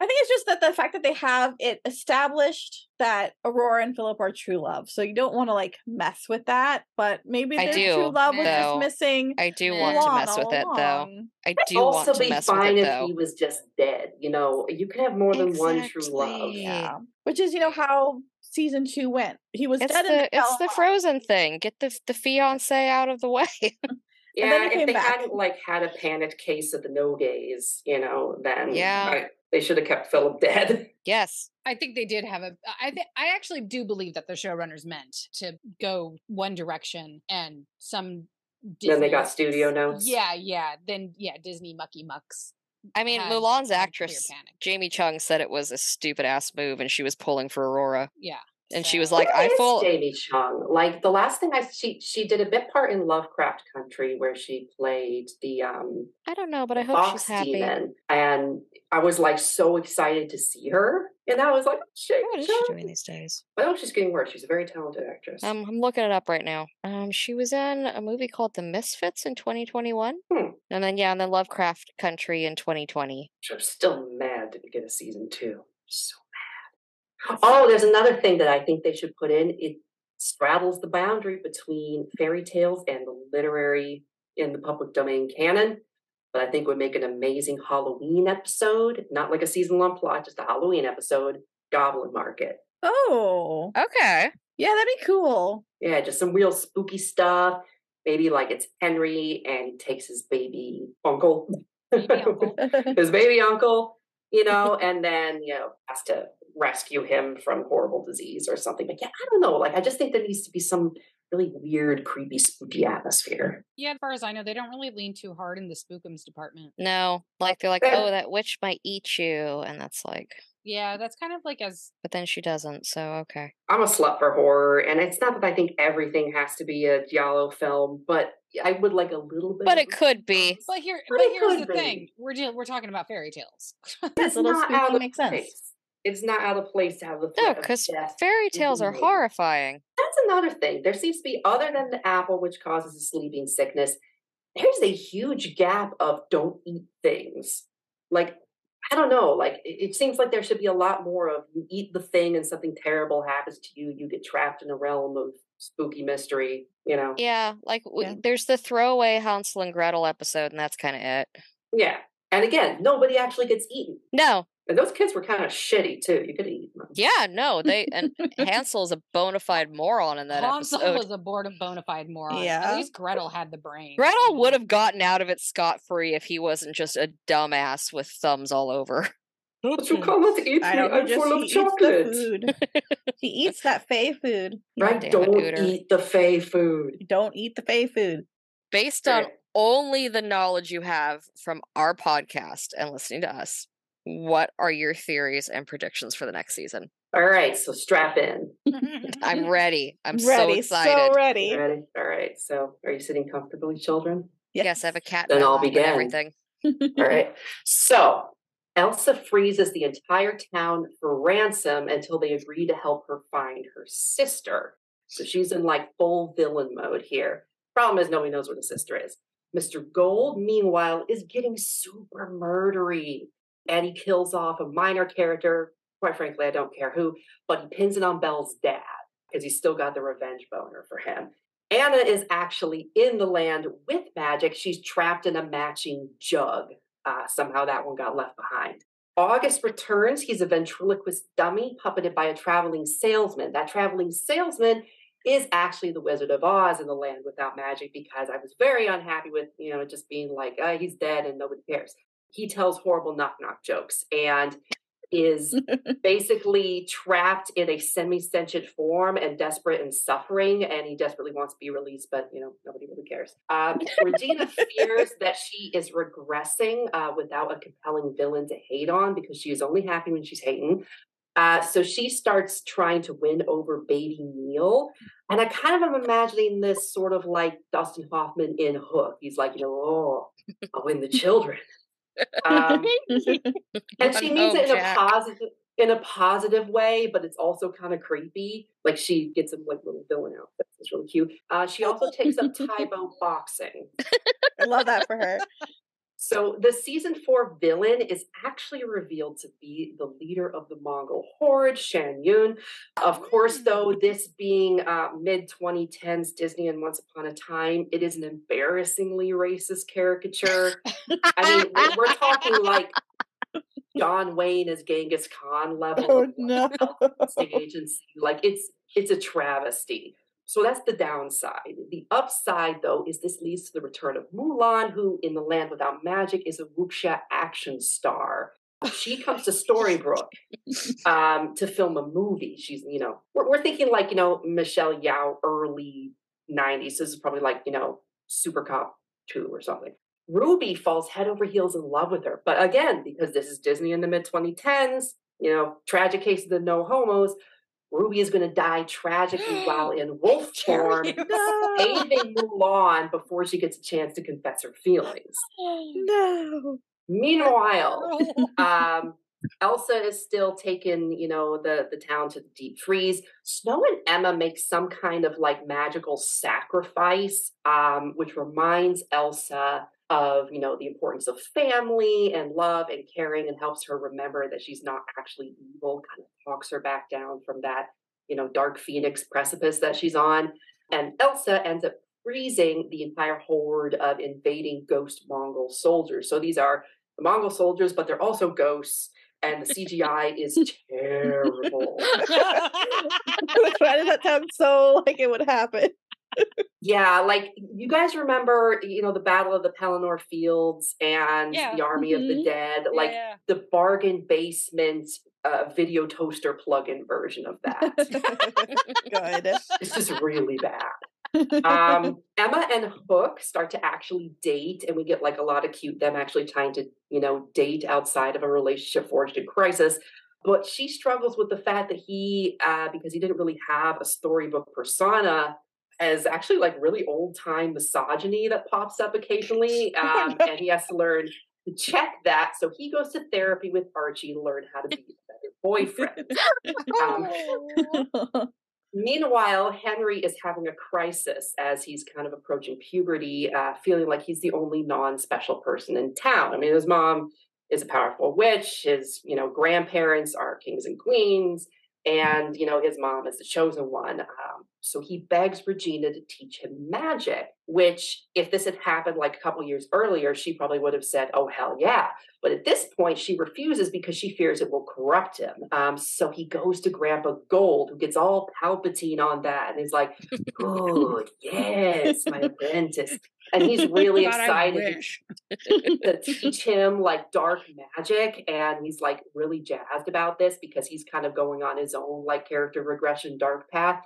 I think it's just that the fact that they have it established that Aurora and Philip are true love. So you don't want to like mess with that, but maybe I their do, true love was though. just missing. I do want to mess all with it, though. I It'd do want also to be mess with fine it, if though. he was just dead. You know, you can have more than one true love. Yeah. Which is, you know, how season two went. He was It's dead in the the it's the Frozen thing. Get the the fiance out of the way. And Yeah, then if they back. hadn't like had a panicked case of the no gays, you know, then Yeah. I- they should have kept Philip dead. yes, I think they did have a. I think I actually do believe that the showrunners meant to go one direction, and some. then they got studio notes. Yeah, yeah. Then yeah, Disney mucky mucks. I mean had- Mulan's had actress panic. Jamie Chung said it was a stupid ass move, and she was pulling for Aurora, Yeah, and she was like, Where "I is full." Jamie Chung. Like the last thing I she she did a bit part in Lovecraft Country where she played the um I don't know, but I hope she's happy. demon, and I was like so excited to see her, and I was like, shit, What is she doing these days? I hope she's getting worse. She's a very talented actress. Um, I'm looking it up right now. Um, she was in a movie called The Misfits in 2021, Hmm. and then yeah, and then Lovecraft Country in 2020. I'm still mad to get a season two. So mad. Oh, there's another thing that I think they should put in. It straddles the boundary between fairy tales and the literary in the public domain canon. But I think would make an amazing Halloween episode. Not like a season long plot, just a Halloween episode. Goblin Market. Oh, Okay. yeah, that'd be cool. Yeah, just some real spooky stuff. Maybe like it's Henry and he takes his baby uncle. Baby uncle. his baby uncle, you know, and then, you know, has to rescue him from horrible disease or something. But yeah, I don't know. Like, I just think there needs to be some really weird, creepy, spooky atmosphere. yeah. As far as I know, they don't really lean too hard in the spookums department. No, like they're like, Yeah. oh, that witch might eat you, and that's like, Yeah, that's kind of like as but then she doesn't. So okay. I'm a slut for horror, and it's not that I think everything has to be a Giallo film, but I would like a little bit. But of it could be. But here, But but here's could the thing: we're deal- we're talking about fairy tales. Yes, It's a little not spooky out of makes sense. place. It's not out of place to have the No, because fairy tales are horrifying. That's another thing. There seems to be, other than the apple, which causes a sleeping sickness, there's a huge gap of don't eat things. Like, I don't know. Like, it, it seems like there should be a lot more of you eat the thing and something terrible happens to you. You get trapped in a realm of spooky mystery, you know? Yeah, like w- Yeah. there's the throwaway Hansel and Gretel episode, and that's kind of it. Yeah. And again, nobody actually gets eaten. No, And those kids were kind of shitty too. You could eat them. yeah, no, they and Hansel's a bona fide moron in that Hansel episode. was a bored bona fide moron. Yeah. At least Gretel had the brain. Gretel would have gotten out of it scot free if he wasn't just a dumbass with thumbs all over. But you cannot eat I me. don't know, I'm just full he of eats chocolate. food. he eats that fey food. Right? Damn Don't Hooter. eat the fey food. Don't eat the fey food. Based on only the knowledge you have from our podcast and listening to us, what are your theories and predictions for the next season? All right, so strap in. I'm ready. I'm so ready, excited. so You ready. ready? All right. So, are you sitting comfortably, children? Yes, I have a cat. Then in I'll lap and begin. Everything. All right. So, Elsa freezes the entire town for ransom until they agree to help her find her sister. So she's in like full villain mode here. Problem is, nobody knows where the sister is. Mr. Gold, meanwhile, is getting super murdery and he kills off a minor character. Quite frankly, I don't care who, but he pins it on Belle's dad because he's still got the revenge boner for him. Anna is actually in the land with magic. She's trapped in a matching jug. Uh, somehow that one got left behind. August returns. He's a ventriloquist dummy puppeted by a traveling salesman. That traveling salesman is actually the Wizard of Oz in the land without magic because I was very unhappy with, you know, just being like, uh, he's dead and nobody cares. He tells horrible knock knock jokes and is basically trapped in a semi-sentient form and desperate and suffering and he desperately wants to be released but you know nobody really cares. Um, regina fears that she is regressing uh, without a compelling villain to hate on because she is only happy when she's hating. Uh, so she starts trying to win over baby neil and i kind of am imagining this sort of like dustin hoffman in hook. He's like you know oh i'll win the children um, and she means home, it in Jack. a positive in a positive way, but it's also kind of creepy. Like she gets him like little villain outfits. It's really cute. Uh, she also takes up Tae Bo boxing. I love that for her. So the season four villain is actually revealed to be the leader of the Mongol horde, Shan Yu. Of course, though, this being uh, mid 2010s Disney and Once Upon a Time, it is an embarrassingly racist caricature. I mean, we're, talking like John Wayne as Genghis Khan level. Oh, no. casting agency. Like it's it's a travesty. So that's the downside. The upside, though, is this leads to the return of Mulan, who in the land without magic is a wuxia action star. She comes to Storybrooke um, to film a movie. She's, you know, we're, we're thinking like, you know, Michelle Yeoh early 90s. This is probably like, you know, Super Cop 2 or something. Ruby falls head over heels in love with her. But again, because this is Disney in the mid 2010s, you know, tragic case of the no homos, Ruby is going to die tragically while in wolf form, No. saving Mulan before she gets a chance to confess her feelings. No. Meanwhile, um, Elsa is still taking, you know, the the town to the deep freeze. Snow and Emma make some kind of like magical sacrifice, um, which reminds Elsa of, you know, the importance of family and love and caring, and helps her remember that she's not actually evil. Kind of talks her back down from that, you know, dark phoenix precipice that she's on. And Elsa ends up freezing the entire horde of invading ghost Mongol soldiers. So these are the Mongol soldiers, but they're also ghosts, and the CGI is terrible. Why does that sound so like it would happen? Yeah, like you guys remember, you know, the Battle of the Pelennor Fields and Yeah. the Army of the Mhm. Dead, like yeah. the bargain basement uh, video toaster plug-in version of that. Good. This is really bad. um, Emma and Hook start to actually date, and we get like a lot of cute them actually trying to, you know, date outside of a relationship forged in crisis. But she struggles with the fact that he, uh, because he didn't really have a storybook persona, has actually like really old time misogyny that pops up occasionally, um, and he has to learn to check that. So he goes to therapy with Archie to learn how to be a better boyfriend. Um, Meanwhile, Henry is having a crisis as he's kind of approaching puberty, uh, feeling like he's the only non-special person in town. I mean, his mom is a powerful witch. His, you know, grandparents are kings and queens, and you know his mom is the chosen one. Um, so he begs Regina to teach him magic. Which, if this had happened like a couple years earlier, she probably would have said, "Oh hell yeah!" But at this point, she refuses because she fears it will corrupt him. Um, so he goes to Grandpa Gold, who gets all Palpatine on that, and he's like, "Good, yes, my apprentice." And he's really God, excited to teach him like dark magic and he's like really jazzed about this because he's kind of going on his own like character regression dark path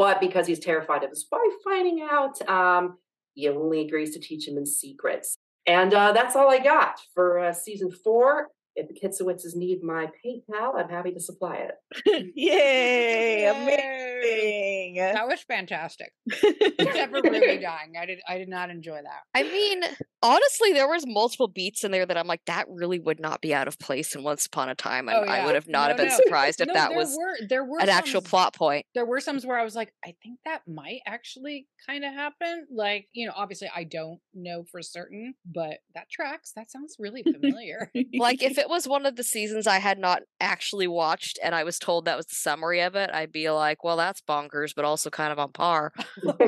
but because he's terrified of his wife finding out um he only agrees to teach him in secrets. And uh that's all i got for uh, season four if the kitsowitzes need my paypal i'm happy to supply it Yay! Yay. Amazing. That was fantastic. Except for Ruby dying. I did I did not enjoy that. I mean, honestly, there was multiple beats in there that I'm like, that really would not be out of place in Once Upon a Time, and Oh, I would have not No, have been no. surprised if No, that there was were, there were an actual plot point. there were some where I was like, I think that might actually kind of happen. Like, you know, obviously I don't know for certain, but that tracks. That sounds really familiar. Like, if it was one of the seasons I had not actually watched and I was told that was the summary of it, I'd be like, well, that's bonkers, but also kind of on par.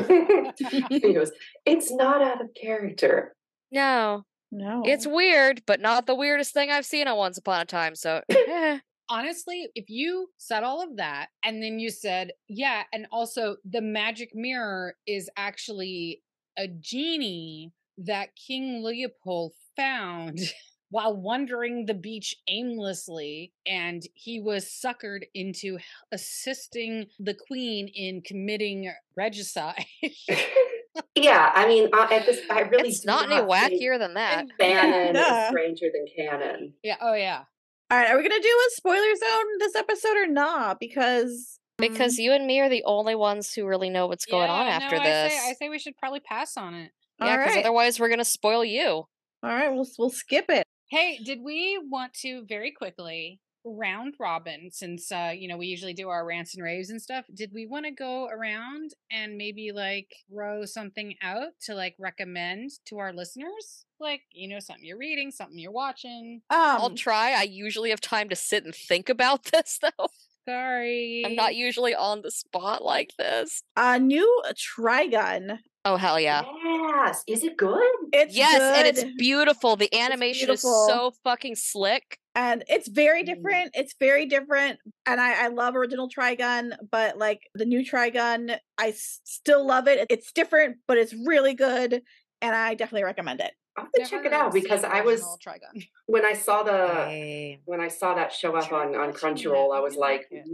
he goes it's not out of character No, no, it's weird, but not the weirdest thing I've seen on Once Upon a Time. So, eh. Honestly, if you said all of that and then you said, yeah, and also the magic mirror is actually a genie that King Leopold found while wandering the beach aimlessly and he was suckered into assisting the queen in committing regicide. yeah i mean at this i really it's do not any wackier than that. Fanon Yeah. is stranger than canon. yeah, oh yeah. All right, are we gonna do a spoiler zone this episode or not? Because Because um, you and me are the only ones who really know what's going on after no, this. I say, I say we should probably pass on it. yeah, because right, otherwise we're gonna spoil you. all right, we'll we'll skip it. Hey, did we want to very quickly round robin since uh you know we usually do our rants and raves and stuff did we want to go around and maybe like throw something out to like recommend to our listeners like you know something you're reading something you're watching I'll Um, try. I usually have time to sit and think about this though. sorry I'm not usually on the spot like this. a new Trigun. Oh hell yeah. Yes. Is it good? It's yes, and it's beautiful. The animation beautiful. is so fucking slick. and it's very Mm. different. It's very different, and I I love original Trigun, but like the new Trigun, I s- still love it. It's different, but it's really good, and I definitely recommend it. I'll have to check it out because I was trigun when I saw the Hey. when I saw that show up on on. Crunchyroll, I I was like, like it.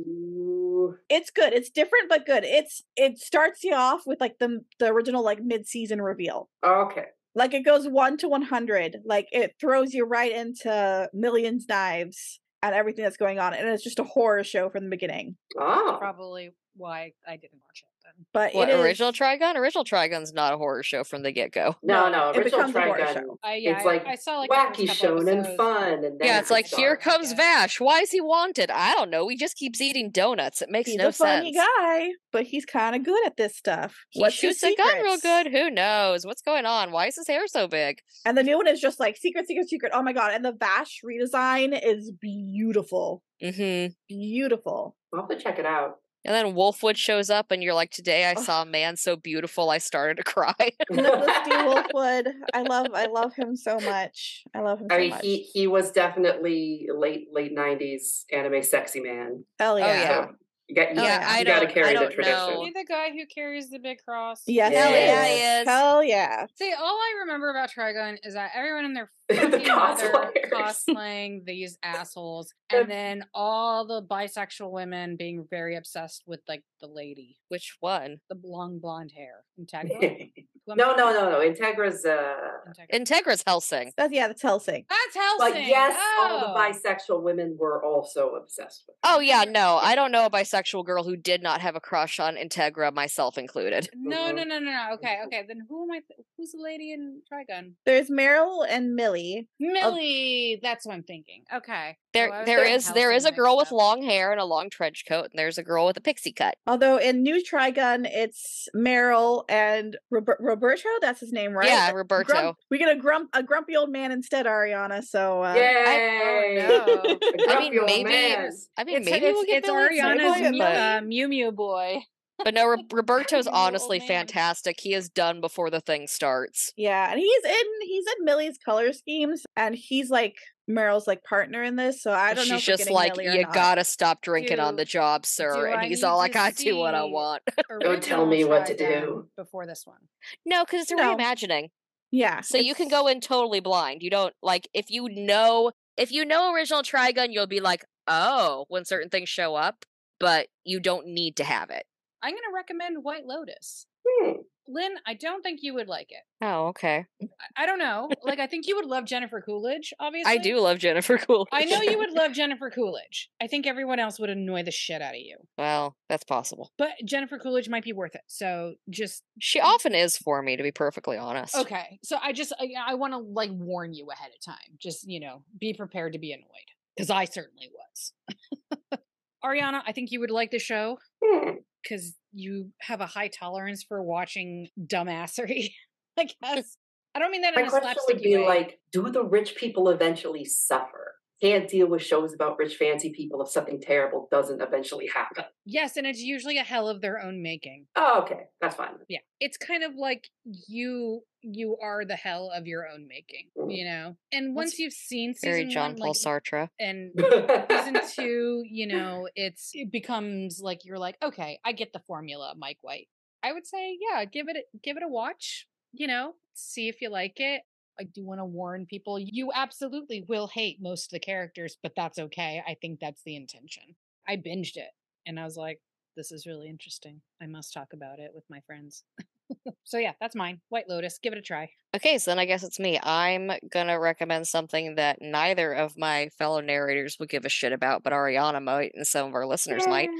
Ooh. It's good. It's different but good. It's it starts you off with like the the original like mid season reveal. Oh, okay. Like it goes one to one hundred. Like it throws you right into millions knives and everything that's going on, and it's just a horror show from the beginning. Oh, probably why i didn't watch it then But What it is original Trigun? Original Trigun's not a horror show from the get go. no, no, no, it original becomes a horror Trigun. show. I, yeah, It's like I, saw like wacky couple shown and fun, and then Yeah, it's like here comes guess. Vash. Why is he wanted? I don't know. He just keeps eating donuts. It makes no sense. He's no a funny guy, but he's kind of good at this stuff. He What's his shoots a gun real good. Who knows? What's going on? Why is his hair so big? And the new one is just like secret, secret, secret. Oh my god! And the Vash redesign is beautiful, Mm-hmm. beautiful. I'll have to check it out. And then Wolfwood shows up, and you're like, "Today I saw a man so beautiful, I started to cry." Nicholas D. Wolfwood. I love, I love him so much. I love him so I mean, much. he he was definitely late late nineties anime sexy man. Hell oh, yeah. yeah. So you got you, Oh, yeah, got- I got to carry I the don't tradition. know. Is he the guy who carries the big cross? Yes, Hell yeah, he is. Hell yeah. See, all I remember about Trigun is that everyone in their The fucking cosplayers. cosplaying these assholes, and then all the bisexual women being very obsessed with like the lady, Which one? the long blonde hair. Integra. No, no, no, no. Integra's uh Integra. Integra's Hellsing. That's yeah, that's Hellsing. That's Hellsing. but yes, all the oh. bisexual women were also obsessed with. Oh yeah, no, I don't know a bisexual girl who did not have a crush on Integra, myself included. No, no, no, no, no. Okay, okay. Then who am I? Th- who's the lady in Trigun? There's Meryl and Millie. Millie. Millie, that's what I'm thinking. Okay. There, Oh, I was there getting is there is a girl with up. long hair and a long trench coat, and there's a girl with a pixie cut. Although in New Trigun, it's Meryl and Robert- Roberto. That's his name, right? Yeah, Roberto. Grump- we get a grump, a grumpy old man instead, Ariana. So uh, Yay! no. A I mean, maybe- man. I mean, It's, maybe it's, we'll get it's Billy Ariana's Mew, uh, Mew Mew boy. But no, Roberto's honestly fantastic. He is done before the thing starts. yeah, and he's in he's in Millie's color schemes, and he's like Meryl's like partner in this. So I don't know. She's if we're just like, Millie you gotta stop drinking on the job, sir. And I he's need all like, to I do what I want. Don't tell me what to do. Before this one. no, because it's a No. reimagining. Yeah, So you can go in totally blind. You don't like if you know if you know original Trigun, you'll be like, oh, when certain things show up, but you don't need to have it. I'm going to recommend White Lotus. Hmm. Lynn, I don't think you would like it. Oh, okay. I, I don't know. Like, I think you would love Jennifer Coolidge, obviously. I do love Jennifer Coolidge. I know you would love Jennifer Coolidge. I think everyone else would annoy the shit out of you. well, that's possible. But Jennifer Coolidge might be worth it. So just She often is for me, to be perfectly honest. okay. So I just I, I want to like warn you ahead of time. Just you know, be prepared to be annoyed because I certainly was. Ariana, I think you would like the show Hmm. Because you have a high tolerance for watching dumbassery. I guess I don't mean that in My a question would be way. like, do the rich people eventually suffer? Can't deal with shows about rich fancy people if something terrible doesn't eventually happen. yes, and it's usually a hell of their own making. Oh, okay, that's fine. Yeah, it's kind of like you you are the hell of your own making, Mm. you know. And once you've seen Very season John one, Paul like, Sartre. and season two, you know, it's it becomes like you're like, okay, I get the formula, Mike White. I would say, yeah, give it give it a watch. You know, see if you like it. I do want to warn people: you absolutely will hate most of the characters, but that's okay. I think that's the intention. I binged it, and I was like, this is really interesting. I must talk about it with my friends. so yeah, that's mine. White Lotus. Give it a try. Okay, so then I guess it's me. I'm gonna recommend something that neither of my fellow narrators would give a shit about, but Ariana might and some of our listeners might.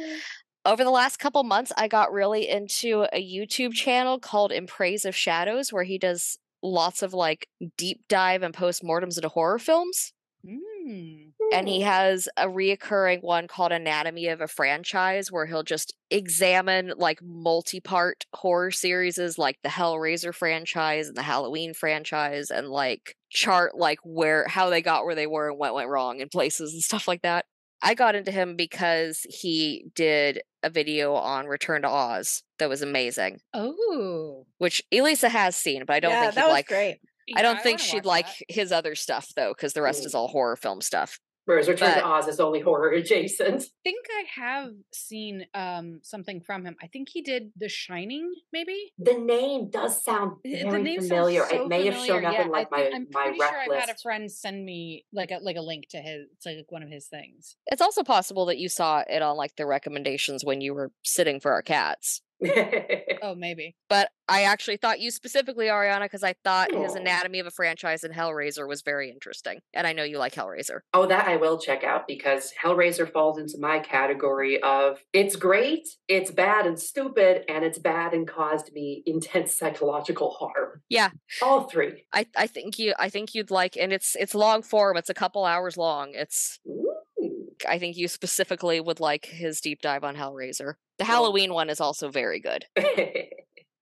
Over the last couple months, I got really into a YouTube channel called In Praise of Shadows, where he does lots of like deep dive and postmortems into horror films. Mm. And he has a reoccurring one called Anatomy of a Franchise, where he'll just examine like multi part horror series like the Hellraiser franchise and the Halloween franchise and like chart like where how they got where they were and what went wrong in places and stuff like that. I got into him because he did a video on Return to Oz that was amazing, Oh, which Elisa has seen, but I don't yeah, think was like. great. I don't Yeah, think wanna she'd like that. his other stuff though, because the rest Mm. is all horror film stuff. Whereas Return But- to Oz is only horror adjacent. I think I have seen um something from him. I think he did The Shining, maybe. The name does sound Uh, very name familiar. so it may have shown up yeah, in like I my I'm my pretty rec sure I've had a friend send me like a like a link to his. It's like one of his things. It's also possible that you saw it on like the recommendations when you were sitting for our cats. Oh, maybe. But I actually thought you specifically, Ariana, because I thought his Anatomy of a Franchise and Hellraiser was very interesting. And I know you like Hellraiser. oh, that I will check out because Hellraiser falls into my category of it's great, it's bad and stupid, and it's bad and caused me intense psychological harm. Yeah. All three. I, I think you I think you'd like and it's it's long form, it's a couple hours long. It's Ooh. I think you specifically would like his deep dive on Hellraiser. The Cool. Halloween one is also very good.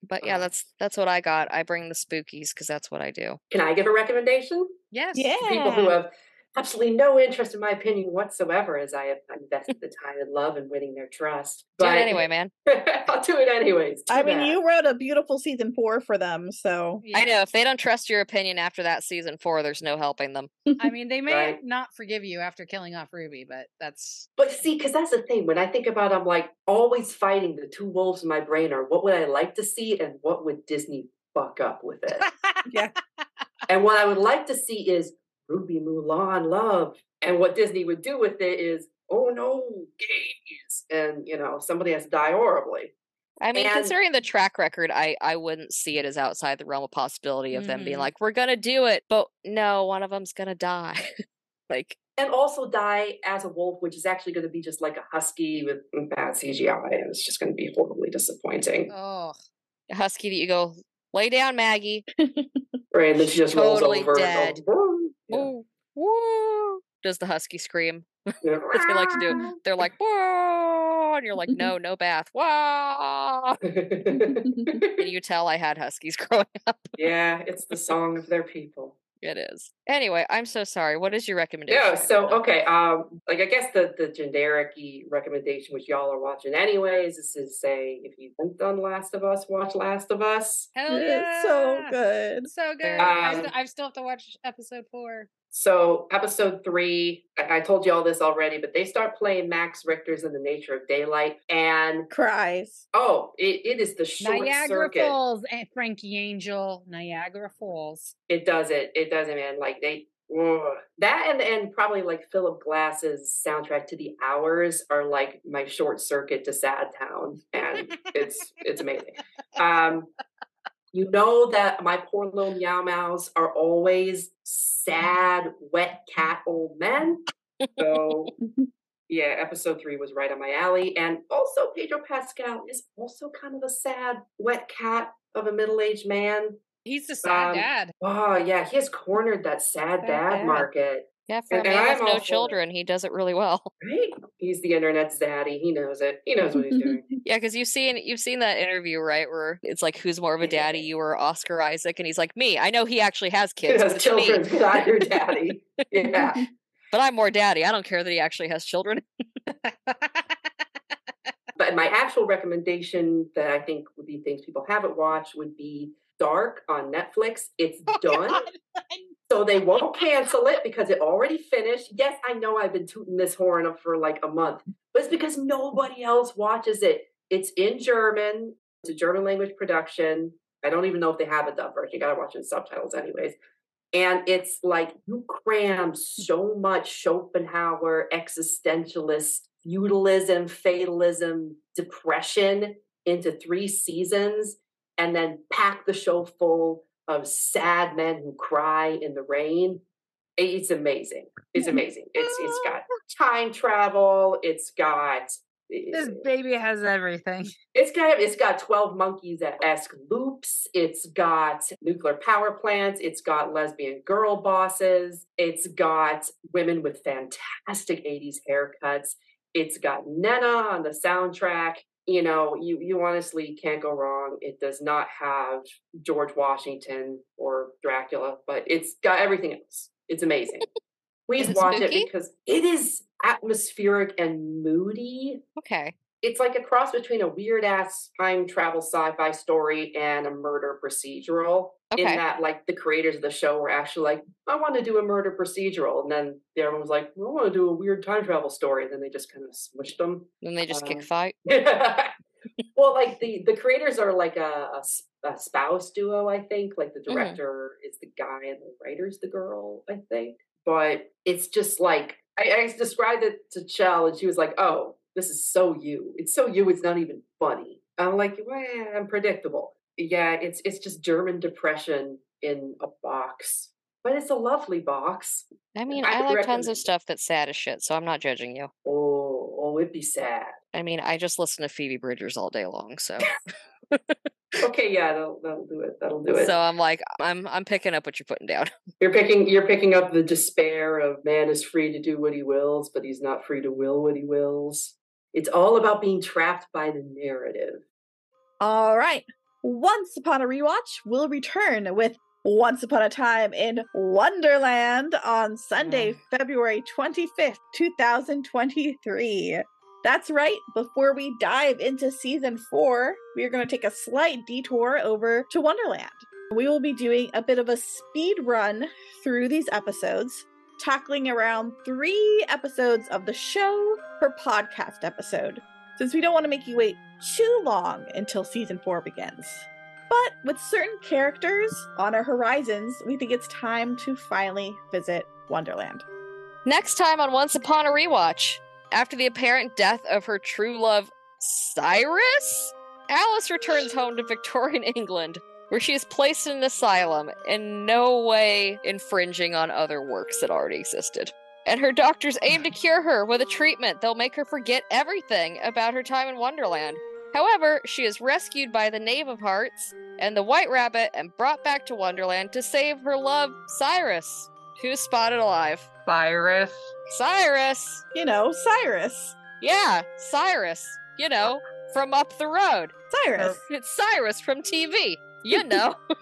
But yeah, that's that's what I got. I bring the spookies because that's what I do. Can I give a recommendation? Yes. Yeah. to people who have absolutely no interest in my opinion whatsoever as I have invested the time and love in winning their trust. Do But it anyway, man. I'll do it anyways. I mean, bad. you wrote a beautiful season four for them, so Yeah. I know if they don't trust your opinion after that season four, there's no helping them. I mean, they may Right. not forgive you after killing off Ruby, but that's But see, because that's the thing. When I think about, it, I'm like always fighting the two wolves in my brain are what would I like to see and what would Disney fuck up with it. yeah. and what I would like to see is Ruby Mulan love, and what Disney would do with it is, oh no, gays, and you know somebody has to die horribly. I mean, And- considering the track record, I I wouldn't see it as outside the realm of possibility of them being Mhm. like, "We're gonna do it," but no, one of them's gonna die. like, And also die as a wolf, which is actually going to be just like a husky with bad CGI, and it's just going to be horribly disappointing. oh a husky that you go Lay down, Maggie. Right, and then she just Totally rolls over. dead. Goes, "Woo." Yeah. Woo, woo. Does the husky scream? Yeah. That's what they like to do. They're like, whoa, and you're like, no, no bath. Whoa. Can you tell I had huskies growing up? yeah, it's the song of their people. It is. Anyway, I'm so sorry. What is your recommendation? Yeah, so okay, um, like I guess the the generic recommendation, which y'all are watching anyways, is to say if you haven't done Last of Us, watch Last of Us. Hell It's so good. So good. Very I, Um, st- I still have to watch episode four. So episode three, I, I told you all this already, but they start playing Max Richter's in the Nature of Daylight, and Cries. oh, it, it is the short Niagara circuit. Falls, and Frankie Angel, Niagara Falls. It does it. It does it, man. Like they ugh. that and and probably like Philip Glass's soundtrack to the hours are like my short circuit to Sad Town, and it's it's amazing. Um, you know that my poor little meow meows are always sad, wet cat old men. So yeah, episode three was right on my alley, and also Pedro Pascal is also kind of a sad, wet cat of a middle-aged man. He's the sad Um, dad. Oh yeah, he has cornered that sad Sad dad, dad. market. Yeah, for a and- and man with no children, he does it really well. Right? He's the internet's daddy. He knows it. He knows what he's doing. Yeah, because you've seen you've seen that interview, right? Where it's like, who's more of a daddy, you or Oscar Isaac? And he's like, me. I know he actually has He kids, has but me. children, not your daddy. Yeah. But I'm more daddy. I don't care that he actually has children. But my actual recommendation that I think would be things people haven't watched would be Dark on Netflix. It's Oh, done. So they won't cancel it because it already finished. Yes, I know I've been tooting this horn up for like a month, but it's because nobody else watches it. It's in German. It's a German language production. I don't even know if they have a dub version. You gotta watch it in subtitles anyways. And it's like you cram so much Schopenhauer, existentialist, feudalism, fatalism, depression into three seasons, and then pack the show full of sad men who cry in the rain. It's amazing. It's amazing. It's it's got time travel. It's got this baby has everything. it's got it's got 12 monkeys esque loops. It's got nuclear power plants. It's got lesbian girl bosses. It's got women with fantastic 80s haircuts. It's got Nena on the soundtrack. You know, you you honestly can't go wrong. It does not have George Washington or Dracula, but it's got everything else. It's amazing. Please it watch spooky? it because it is atmospheric and moody Okay. It's like a cross between a weird ass time travel sci-fi story and a murder procedural. In that, like the creators of the show were actually like, I want to do a murder procedural, and then the everyone was like, I want to do a weird time travel story, and then they just kind of smushed them. Then they just kick Um, fight. well, like the the creators are like a spouse duo, I think. Like the Mhm. director is the guy and the writer's the girl, I think. But it's just like I, I described it to Chell, and she was like, "Oh, this is so you. It's so you. It's not even funny." I'm like, well, I'm predictable. Yeah, it's it's just German depression in a box, but it's a lovely box. I mean, I I, like tons of stuff that's sad as shit, so I'm not judging you. Oh, oh, it'd be sad. I mean, I just listen to Phoebe Bridgers all day long, so Okay, yeah, that'll that'll do it. That'll do it. so I'm like, I'm I'm picking up what you're putting down. You're picking you're picking up the despair of man is free to do what he wills, but he's not free to will what he wills. It's all about being trapped by the narrative. All right. Once upon a rewatch, we'll return with Once Upon a Time in Wonderland on Sunday, February 25th, 2023. That's right. Before we dive into season four, we are going to take a slight detour over to Wonderland. We will be doing a bit of a speed run through these episodes, tackling around three episodes of the show per podcast episode since we don't want to make you wait too long until season four begins. But with certain characters on our horizons, we think it's time to finally visit Wonderland. Next time on Once Upon a Rewatch, after the apparent death of her true love, Cyrus, Alice returns home to Victorian England, where she is placed in an asylum, in no way infringing on other works that already existed. And her doctors aim to cure her with a treatment that'll make her forget everything about her time in Wonderland. However, she is rescued by the Knave of Hearts and the White Rabbit and brought back to Wonderland to save her love, Cyrus, who's spotted alive. Cyrus. Cyrus! You know, Cyrus. Yeah, Cyrus. You know, from up the road. Cyrus. It's Cyrus from TV. You know.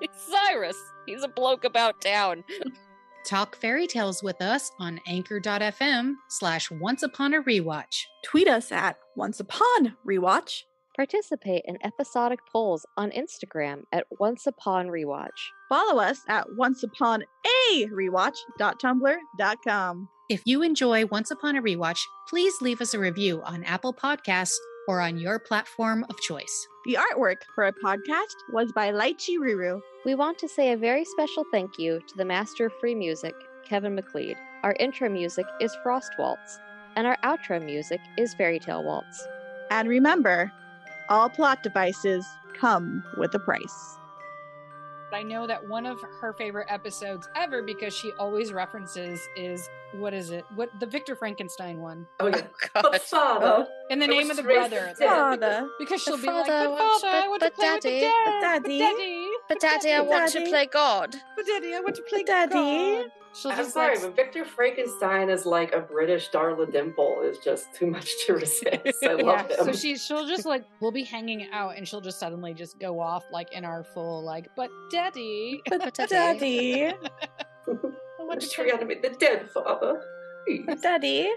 it's Cyrus. He's a bloke about town. Talk fairy tales with us on anchor.fm slash once upon a rewatch. Tweet us at Once Upon Rewatch. Participate in episodic polls on Instagram at Once Upon Rewatch. Follow us at Once Upon a Rewatch.tumblr.com. If you enjoy Once Upon a Rewatch, please leave us a review on Apple Podcasts or on your platform of choice. The artwork for our podcast was by Lychee Ruru. We want to say a very special thank you to the master of free music, Kevin MacLeod. Our intro music is Frost Waltz, and our outro music is Fairy Tale Waltz. And remember, all plot devices come with a price. I know that one of her favorite episodes ever because she always references is what is it? What the Victor Frankenstein one? Oh yeah. Oh, But father. In the I name of the brother. with. Father. Because she'll The be like, father but wants- father, I but- want but to play with the daddy- dead. daddy. daddy. But Daddy, I want to play God. But daddy, I want to play Daddy. God. She'll I'm just sorry, like, but Victor Frankenstein is like a British Darla Dimple is just too much to resist. I love yeah. him. So she she'll just like we'll be hanging out and she'll just suddenly just go off like in our full like, but daddy, But Daddy. daddy. I want to Just play reanimate the dead father. Please. But daddy.